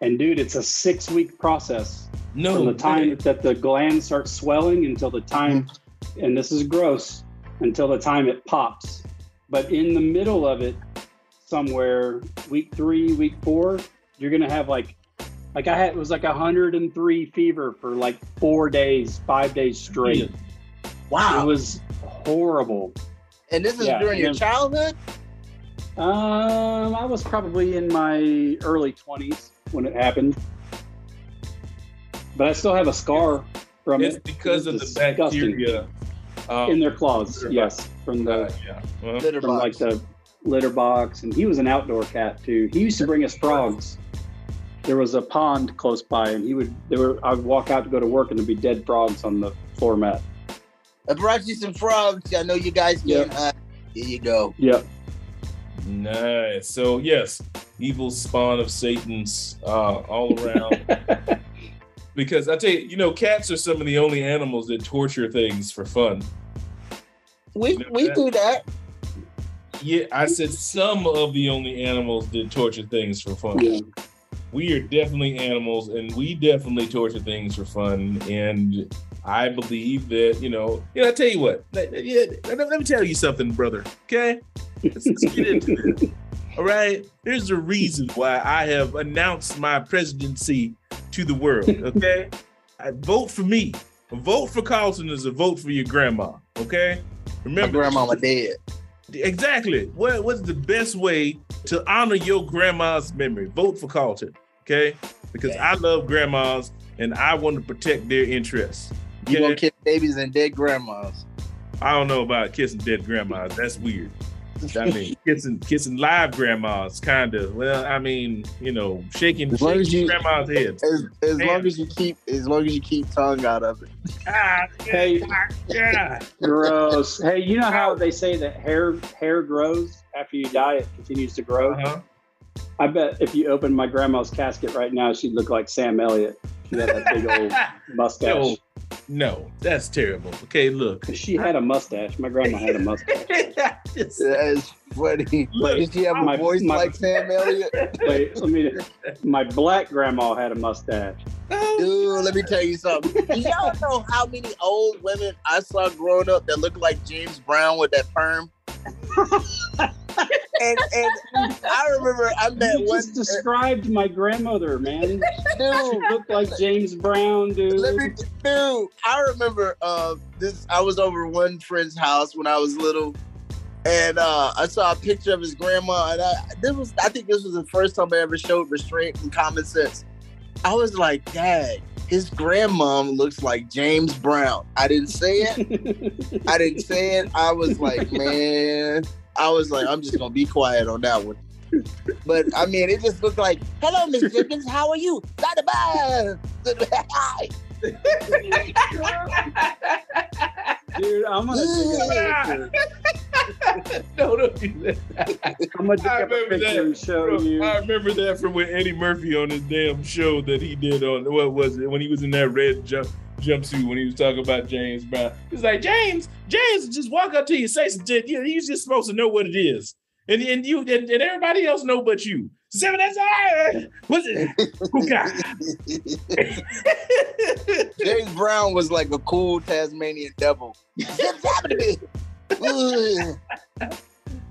And dude, it's a six week process No. from the time way. that the gland starts swelling until the time, and this is gross, until the time it pops. But in the middle of it, somewhere, week three, week four, you're gonna have like, like I had, it was like 103 fever for like four days, five days straight. Wow, it was horrible. And this is Yeah, during your and- childhood? Um, I was probably in my early 20s when it happened, but I still have a scar from It's it. because of It's the disgusting. bacteria. Um, in their claws. litter Yes, from the uh, yeah. Litter from like box. the litter box, and he was an outdoor cat too. He used to bring us frogs. There was a pond close by, and he would. There were. I would walk out to go to work, and there'd be dead frogs on the floor mat. I brought you some frogs. I know you guys Yep. getting hot. Here you go. Yep. Nice. So yes, evil spawn of Satan's uh, all around. because I tell you, you know, cats are some of the only animals that torture things for fun. We You know we that? do that. Yeah, I said some of the only animals that torture things for fun. Yeah. We are definitely animals, and we definitely torture things for fun. And I believe that you know, you know. I tell you what, let, let, let me tell you something, brother. Okay, let's, let's get into this. All right, there's a reason why I have announced my presidency to the world. Okay, I vote for me. A vote for Carlton is a vote for your grandma. Okay, My remember grandmama dead. Exactly. What what's the best way to honor your grandma's memory? Vote for Carlton. Okay? Because I love grandmas and I want to protect their interests. You gonna kiss babies and dead grandmas. I don't know about kissing dead grandmas. That's weird. I mean, kissing kissing live grandmas, kind of. Well, I mean, you know, shaking, As long as shaking you- grandma's head. As, as long as you keep as long as you keep tongue out of it. Ah, Hey, yeah. gross. Hey, you know how they say that hair hair grows after you die? It continues to grow. Uh-huh. I bet if you opened my grandma's casket right now, she'd look like Sam Elliott. She had that big old mustache. No, no, that's terrible. Okay, look. She had a mustache. My grandma had a mustache. Just- That's funny. Look, Did she have a my- voice my- like Sam Elliott? Wait, let me. My black grandma had a mustache. Oh, Dude, let me tell you something. Do y'all know how many old women I saw growing up that looked like James Brown with that perm? And and I remember I met You one just described my grandmother, man. She dude. looked like James Brown, dude. Let me, dude. I remember uh, this. I was over one friend's house when I was little, and uh, I saw a picture of his grandma. And I, this was, I think, this was the first time I ever showed restraint and common sense. I was like, Dad, his grandmom looks like James Brown. I didn't say it. I didn't say it. I was like, man. I was like, I'm just gonna be quiet on that one. But I mean, it just looked like, "Hello, Miss Jenkins. How are you?" Bye bye. Dude, I'm gonna dig up a picture. no, don't do that. I'm gonna dig I a remember picture that. and show Bro, you. I remember that from when Eddie Murphy on his damn show that he did on what was it when he was in that red jump jumpsuit when he was talking about James Brown. He's like James, James, just walk up to you, say some shit. You know, he's just supposed to know what it is, and and you and, and everybody else know but you. Seven that's ah, what's it? Hookah. James Brown was like a cool Tasmanian devil.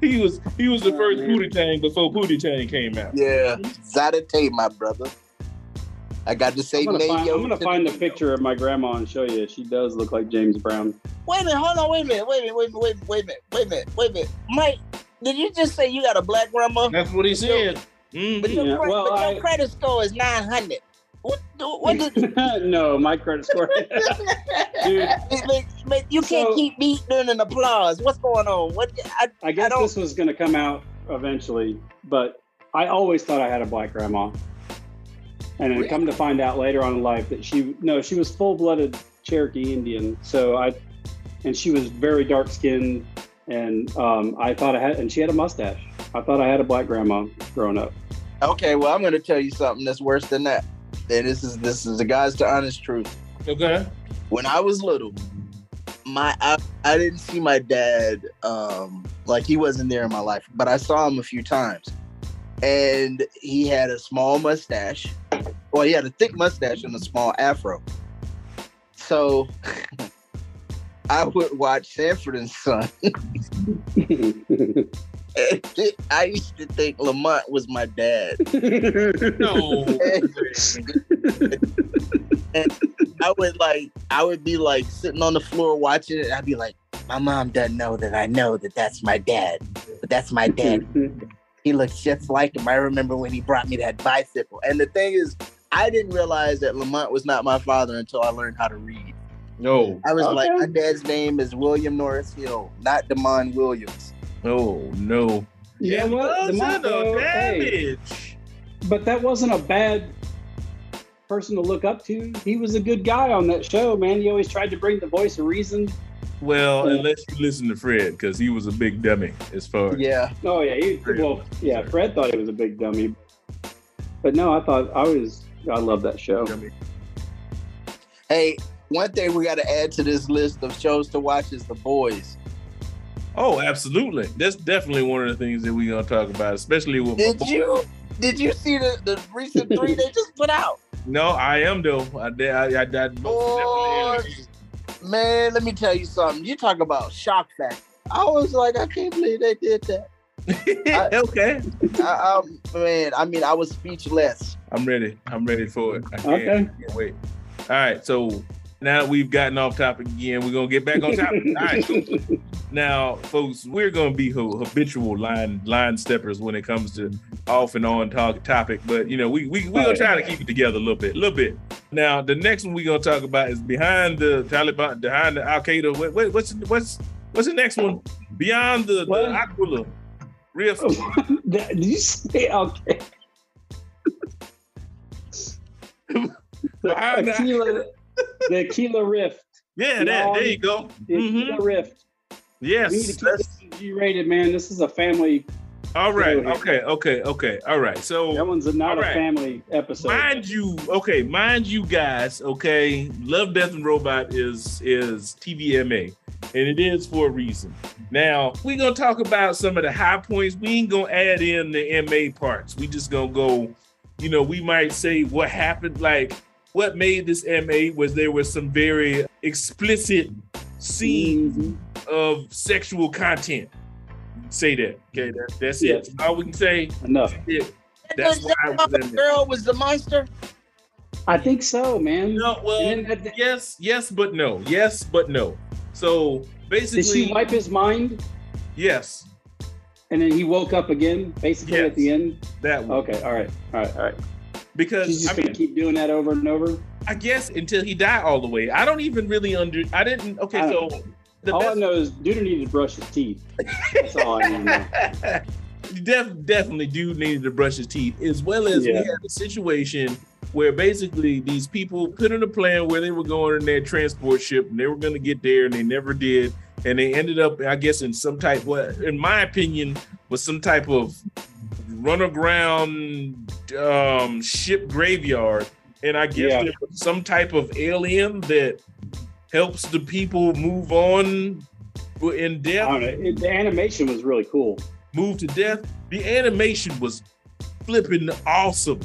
He was he was the first Pootie Tang before Pootie Tang came out. Yeah, Zada Tate, my brother. I got to say, I'm gonna, find, I'm gonna find the picture of my grandma and show you. She does look like James Brown. Wait a minute, hold on, wait a minute, wait a minute, wait a minute, wait, wait a minute, wait a minute, wait a minute. Mike, did you just say you got a black grandma? That's what he said. Mhm. But your, Yeah, cre- well, but your credit score is nine hundred. What? What did? no, my credit score. Dude, but, but you can't So- keep beating an applause. What's going on? What? I, I guess don't- this was going to come out eventually, but I always thought I had a black grandma. And then come to find out later on in life that she no, she was full blooded Cherokee Indian. So I and she was very dark skinned and um, I thought I had and she had a mustache. I thought I had a black grandma growing up. okay, well, I'm going to tell you something that's worse than that. And this is this is the guy's to honest truth. Okay. when I was little, my I, I didn't see my dad um like he wasn't there in my life, but I saw him a few times. And he had a small mustache. Well, he had a thick mustache and a small afro. So I would watch Sanford and Son. I used to think Lamont was my dad. No. and I would like, I would be like sitting on the floor watching it. I'd be like, my mom doesn't know that I know that that's my dad, but that's my dad. He looks just like him. I remember when he brought me that bicycle. And the thing is, I didn't realize that Lamont was not my father until I learned how to read. No. I was like, my dad's name is William Norris Hill, not Damon Williams. Oh No. yeah, what? The Son of motto, hey, but that wasn't a bad person to look up to. He was a good guy on that show, man. He always tried to bring the voice of reason. Well, Yeah. unless you listen to Fred, because he was a big dummy as far as Yeah. Oh yeah, he, well, yeah. Fred thought he was a big dummy, but no, I thought I was. I love that show. Hey, one thing we got to add to this list of shows to watch is The Boys. Oh, absolutely. That's definitely one of the things that we're gonna talk about, especially with Did you did you see the, the recent three they just put out? No, I am though. I did. I, I, I most man, let me tell you something. You talk about shock factor. I was like, I can't believe they did that. Am. okay. I, um, man, I mean, I was speechless. I'm ready. I'm ready for it. I can't, Okay. Can't wait. All right. So now that we've gotten off topic again, we're gonna get back on topic. All right. cool. Now, folks, we're gonna be habitual line line steppers when it comes to off and on talk topic, but you know, we we we Oh, gonna try to keep it together a little bit, a little bit. Now, the next one we're gonna talk about is behind the Taliban, behind the Al Qaeda. What, what, what's what's what's the next one? Beyond the, the What? Aquila Rift. That- Did you say okay? the Aquila, the Aquila Rift. Yeah, that, there you go. The Mhm. Aquila Rift. We need to Yes. keep that's- this G-rated, man. This is a family. All right. Okay. Okay. Okay. All right. So That one's not All a family episode. mind you, okay, mind you guys, okay, Love, Death, and Robot is is TVMA, and it is for a reason. Now we're gonna talk about some of the high points. We ain't gonna add in the MA parts. We just gonna go, you know, we might say what happened, like what made this MA was there was some very explicit scenes Mhm. of sexual content. Say that. Okay, that, that's it. Yes. All we can say. Enough. Yeah. That's why I was the in girl was the monster. I think so, man. No, well, And then yes, yes, but no. Yes, but no. So basically, Did she wipe his mind yes, and then he woke up again, basically Yes. at the end? that one. Okay, all right, all right, all right. She's Because just I gonna keep doing that over and over. I guess until he died all the way. I don't even really under. I didn't. Okay, I so all I best, know is dude needed to brush his teeth. That's all I know. you def, definitely do need to brush his teeth, as well as we Yeah. had a situation where basically these people put in a plan where they were going in their transport ship and they were going to get there and they never did. And they ended up, I guess, in some type, well, in my opinion, was some type of run aground um, ship graveyard. And I guess Yeah. there was some type of alien that helps the people move on in death. It, the animation was really cool. Move to Death, the animation was flipping awesome.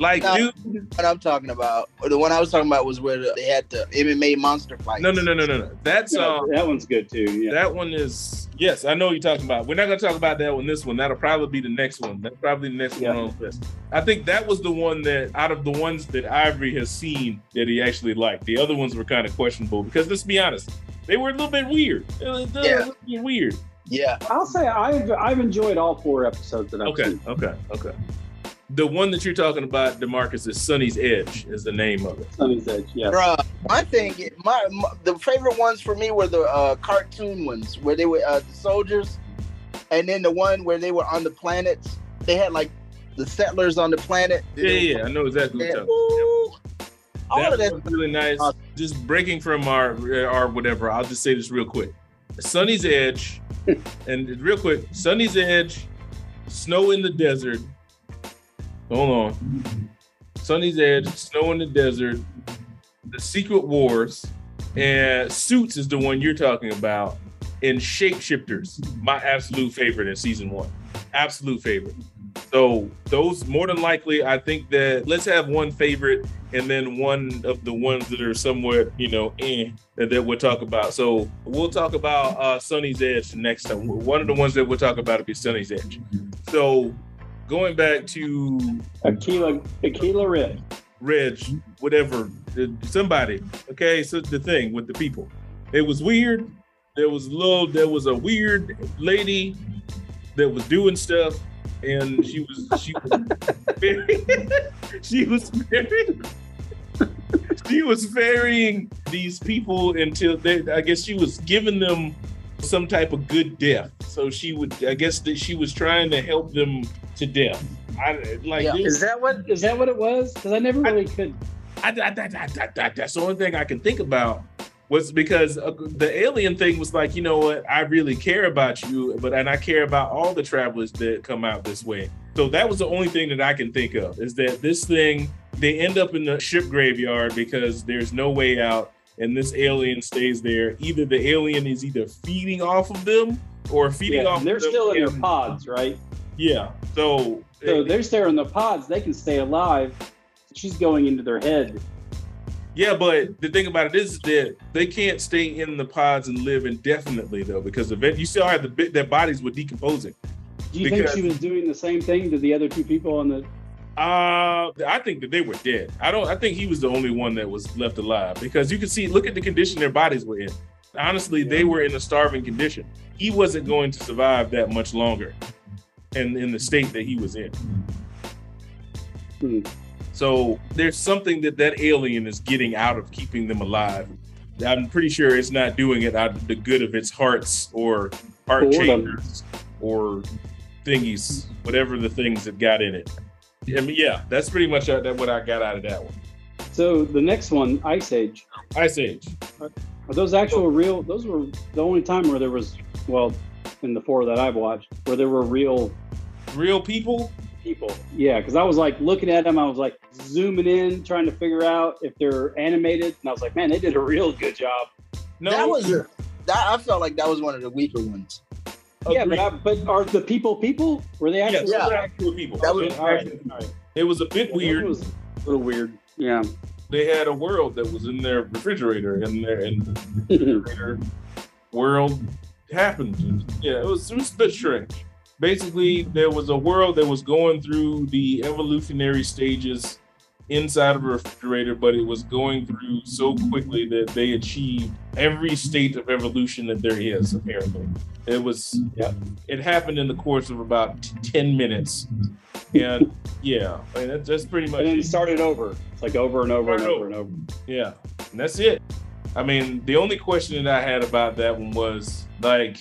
Like, No. dude, What I'm talking about, or the one I was talking about, was where they had the MMA monster fight. no, no, no, no, no, no. That's Yeah, um, that one's good too. Yeah. that one is yes, I know what you're talking about. We're not gonna talk about that one. This one, that'll probably be the next one. That's probably the next Yeah. one on the list. I think that was the one that out of the ones that Ivory has seen that he actually liked. The other ones were kind of questionable because let's be honest, they were a little bit weird. They were a little Yeah. bit weird. Yeah, I'll say I've I've enjoyed all four episodes that I've Okay, seen. Okay, okay, okay. The one that you're talking about, Demarcus, is Sonnie's Edge, is the name of it. Sonnie's Edge. Yeah. Bro, my thing, my, my the favorite ones for me were the uh, cartoon ones where they were uh, the soldiers, and then the one where they were on the planets. They had like the settlers on the planet. Yeah, yeah, yeah, I know exactly what you're talking about. Woo! All that of that. was really nice. Awesome. Just breaking from our our whatever. I'll just say this real quick. Sonnie's Edge, and real quick, Sonnie's Edge, snow in the desert. Hold on. Sonnie's Edge, snow in the desert, the Secret Wars, and Suits is the one you're talking about. And Shapeshifters, my absolute favorite in season one. Absolute favorite. So those more than likely, I think that let's have one favorite and then one of the ones that are somewhat, you know, eh, that, that we'll talk about. So we'll talk about uh Sonnie's Edge next time. One of the ones that we'll talk about will be Sonnie's Edge. So going back to Aquila Aquila Red. Reg, whatever, somebody. Okay, so the thing with the people, it was weird. There was a little, there was a weird lady that was doing stuff, and she was she was very, she was very she was ferrying these people until they. I guess she was giving them some type of good death. So she would, I guess that she was trying to help them to death. I like Yeah. Is that what is that what it was? Because I never really could. I, I, I, I, I, that's the only thing I can think about was because uh, the alien thing was like, you know what, I really care about you, but and I care about all the travelers that come out this way. So that was the only thing that I can think of is that this thing they end up in the ship graveyard because there's no way out, and this alien stays there. Either the alien is either feeding off of them or feeding Yeah, off. they're of them still in their pods, right? Yeah. So, So they're still in the pods. They can stay alive. She's going into their head. Yeah, but the thing about it is that they can't stay in the pods and live indefinitely though, because event you still have the bit their bodies were decomposing. Do you Because- think she was doing the same thing to the other two people on the? Uh, I think that they were dead. I don't. I think he was the only one that was left alive because you can see. Look at the condition their bodies were in. Honestly, they were in a starving condition. He wasn't going to survive that much longer, in in the state that he was in. Hmm. So there's something that that alien is getting out of keeping them alive. I'm pretty sure it's not doing it out of the good of its hearts or heart chambers or thingies, whatever the things that got in it. I mean, yeah, that's pretty much uh, that what I got out of that one. So the next one, Ice Age. Ice Age. Are those actual real? Those were the only time where there was, well, in the four that I've watched, where there were real Real people? people. Yeah, because I was like looking at them, I was like zooming in, trying to figure out if they're animated, and I was like, man, they did a real good job. No, that was a, that I felt like that was one of the weaker ones. Yeah, but, I, but are the people people? Were they yes, actually? Yeah. they're actual people. That was- Okay, all right, all right. It was a bit It weird. was a little weird. Yeah. They had a world that was in their refrigerator, and their and the refrigerator world happened. Yeah, it was it was a bit strange. Basically, there was a world that was going through the evolutionary stages inside of a refrigerator, but it was going through so quickly that they achieved every state of evolution that there is. Apparently, it was Yeah. It happened in the course of about t- ten minutes, and yeah, I mean, that's, that's pretty much. And then it. started over. It's like over and over and Start over and over. Yeah, and that's it. I mean, the only question that I had about that one was like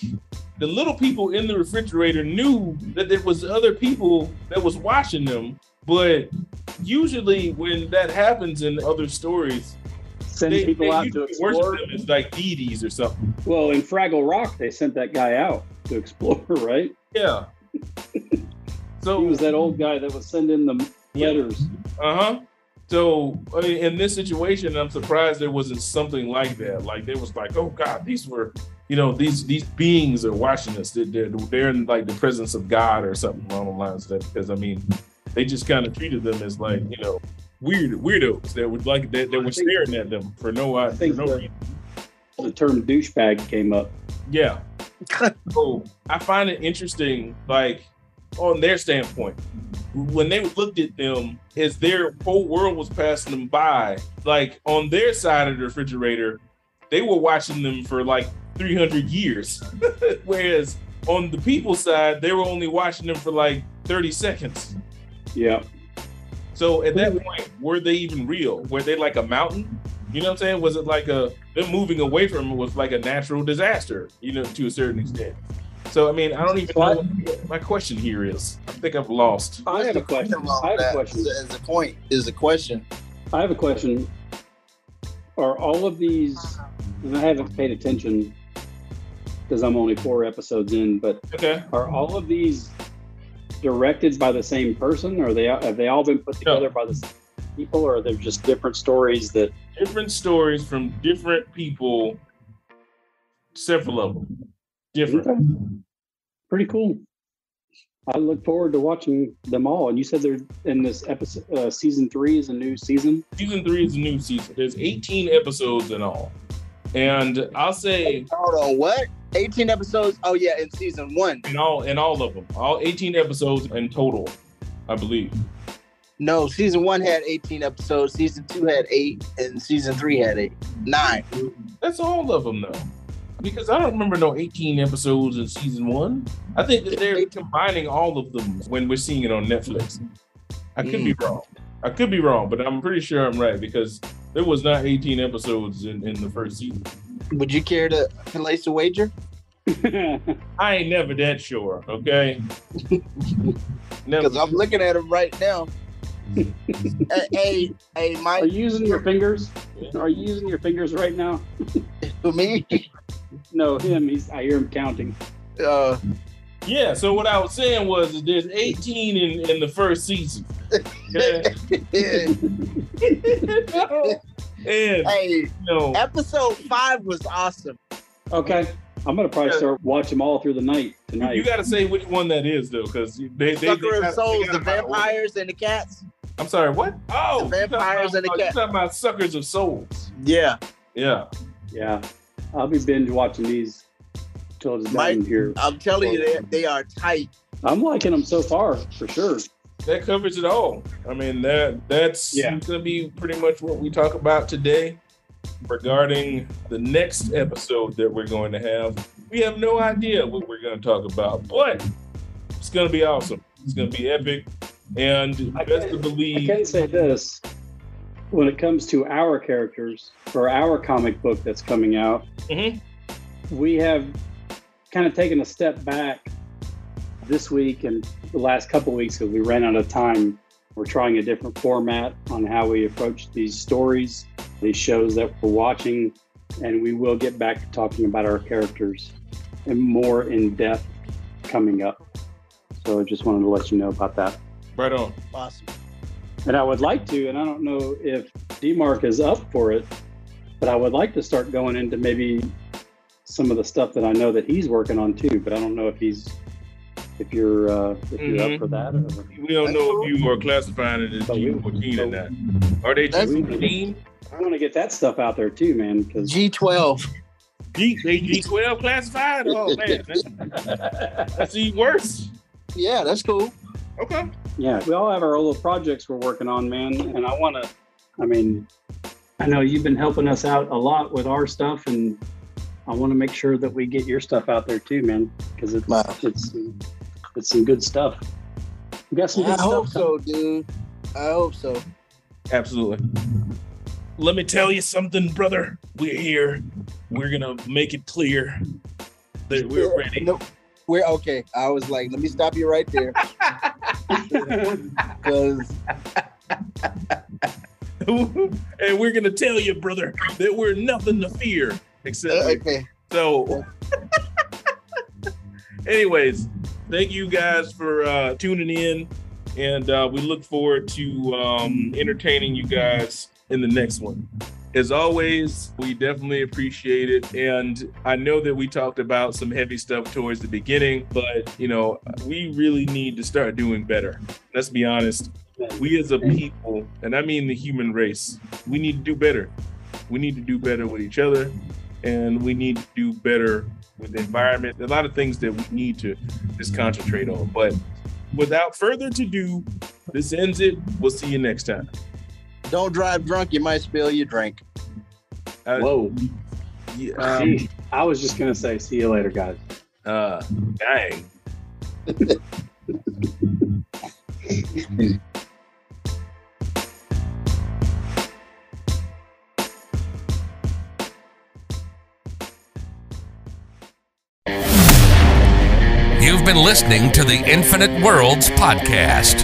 the little people in the refrigerator knew that there was other people that was watching them, but usually when that happens in other stories, Send they, people they out to explore. them as like deities or something. Well, in Fraggle Rock, they sent that guy out to explore, right? Yeah. So He was that old guy that was sending the Yeah. letters. Uh huh. So I mean, in this situation, I'm surprised there wasn't something like that. Like there was like, oh God, these were, you know, these these beings are watching us. They're, they're, they're in like the presence of God or something along the lines of that. Because I mean, they just kind of treated them as like you know weird weirdos that would like that, that were staring at them for no I think for no the, reason. the term douchebag came up. Yeah. so I find it interesting, like on their standpoint, when they looked at them as their whole world was passing them by, like on their side of the refrigerator, they were watching them for like 300 years. Whereas on the people side, they were only watching them for like 30 seconds. Yeah. So at that point, were they even real? Were they like a mountain? You know what I'm saying? Was it like a them moving away from it was like a natural disaster, you know, to a certain extent. So I mean, I don't even know what my question here is. I think I've lost. I have a question. I have a question. As a point is a question. I have a question. Are all of these, and I haven't paid attention because I'm only four episodes in, but Okay. are all of these directed by the same person? Or they have they all been put together by the same people, or are they just different stories that? Different stories from different people, several of them. Different. Okay. Pretty cool. I look forward to watching them all. And you said they're in this episode. Uh, season three is a new season. Season three is a new season. There's 18 episodes in all. And I'll say Hold on, what? 18 episodes? Oh yeah, in season one. in all in all of them, all 18 episodes in total, I believe. No, season one had 18 episodes, season two had eight, and season three had eight. Nine. That's all of them though. Because I don't remember no 18 episodes in season one. I think that they're combining all of them when we're seeing it on Netflix. I could be mm. wrong. I could be wrong, but I'm pretty sure I'm right because there was not 18 episodes in, in the first season. Would you care to place a wager? I ain't never that sure, okay? Because I'm looking at them right now. hey, hey, hey, Are you using your fingers? Are you using your fingers right now? for me, No, him. He's. I hear him counting. uh, Yeah, so what I was saying was that there's 18 in, in the first season. Okay? and hey, you know, episode five was awesome. Okay, I'm gonna probably start watching them all through the night tonight. you got to say which one that is though, because they, they, they Sucker got- Souls, they the got about- vampires and the cats. I'm sorry, what? Oh, The you're talking vampires and the cats. you're talking about suckers of souls. Yeah, Yeah, yeah, I'll be binge watching these till it's Mike, done here. I'm telling you, they, they are tight. I'm liking them so far for sure. that covers it all. I mean, that that's Yeah. going to be pretty much what we talk about today regarding the next episode that we're going to have. We have no idea what we're going to talk about, but it's going to be awesome. It's going to be epic, and I best to can- I can say this: when it comes to our characters for our comic book that's coming out, Mhm. we have kind of taken a step back this week and the last couple weeks because we ran out of time. We're trying a different format on how we approach these stories, these shows that we're watching, and we will get back to talking about our characters and more in depth coming up. So I just wanted to let you know about that. Right on. Awesome. And I would like to, and I don't know if D Mark is up for it, but I would like to start going into maybe some of the stuff that I know that he's working on too. But I don't know if he's if you're uh, if you're Mhm. up for that. Or, We don't know if you are classifying it as But we- G14 or not. Are they That's- G14? I want to get that stuff out there too, man. Because G12. G, they G12 classified? Oh, man. That's, that's even worse. Yeah, that's cool. Okay. yeah, we all have our little projects we're working on, man. And I want to. I mean, I know you've been helping us out a lot with our stuff, and I want to make sure that we get your stuff out there too, man. Because it's Wow. it's it's some good stuff. We got some I good hope stuff. so, dude. I hope so. Absolutely. Let me tell you something, brother. We're here. We're gonna make it clear that we're ready. No, we're okay. I was like, let me stop you right there. Because and we're gonna tell you, brother, that we're nothing to fear except okay. so. Anyways, thank you guys for uh, tuning in, and uh, we look forward to um, entertaining you guys in the next one. as always, we definitely appreciate it. And I know that we talked about some heavy stuff towards the beginning, but you know, we really need to start doing better. Let's be honest. We as a people, and I mean the human race, we need to do better. We need to do better with each other, and we need to do better with the environment. A lot of things that we need to just concentrate on. But without further ado, this ends it. We'll see you next time. Don't drive drunk. You might spill your drink. Uh, Whoa. yeah, um, Jeez. I was just gonna say, see you later, guys. uh, dang. been listening to the Infinite Worlds podcast.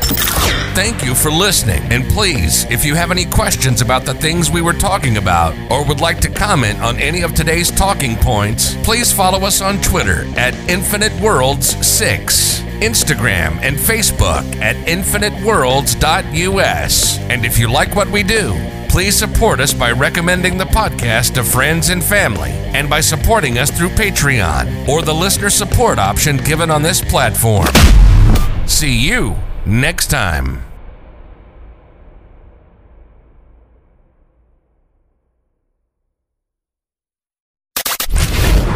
Thank you for listening. And please, if you have any questions about the things we were talking about or would like to comment on any of today's talking points, please follow us on Twitter at Infinite Worlds 6. Instagram and Facebook at infiniteworlds.us. And if you like what we do, please support us by recommending the podcast to friends and family and by supporting us through Patreon or the listener support option given on this platform. See you next time.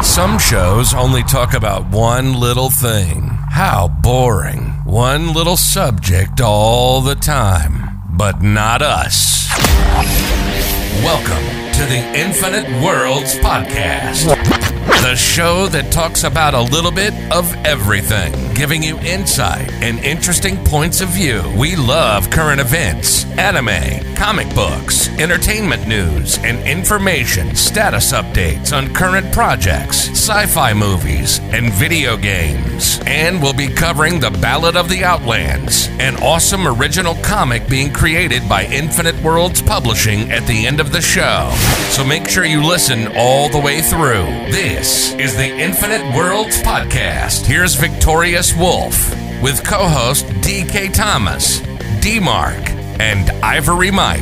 Some shows only talk about one little thing. How boring. One little subject all the time. But not us. Welcome to the Infinite Worlds Podcast, the show that talks about a little bit of everything, giving you insight and interesting points of view. We love current events, anime, comic books, entertainment news, and information, status updates on current projects, sci fi movies, and video games. And we'll be covering The Ballad of the Outlands, an awesome original comic being created by Infinite Worlds Publishing at the end of the show. So make sure you listen all the way through. This is the Infinite Worlds Podcast. Here's Victorious Wolf with co host DK Thomas, D Mark, and Ivory Mike.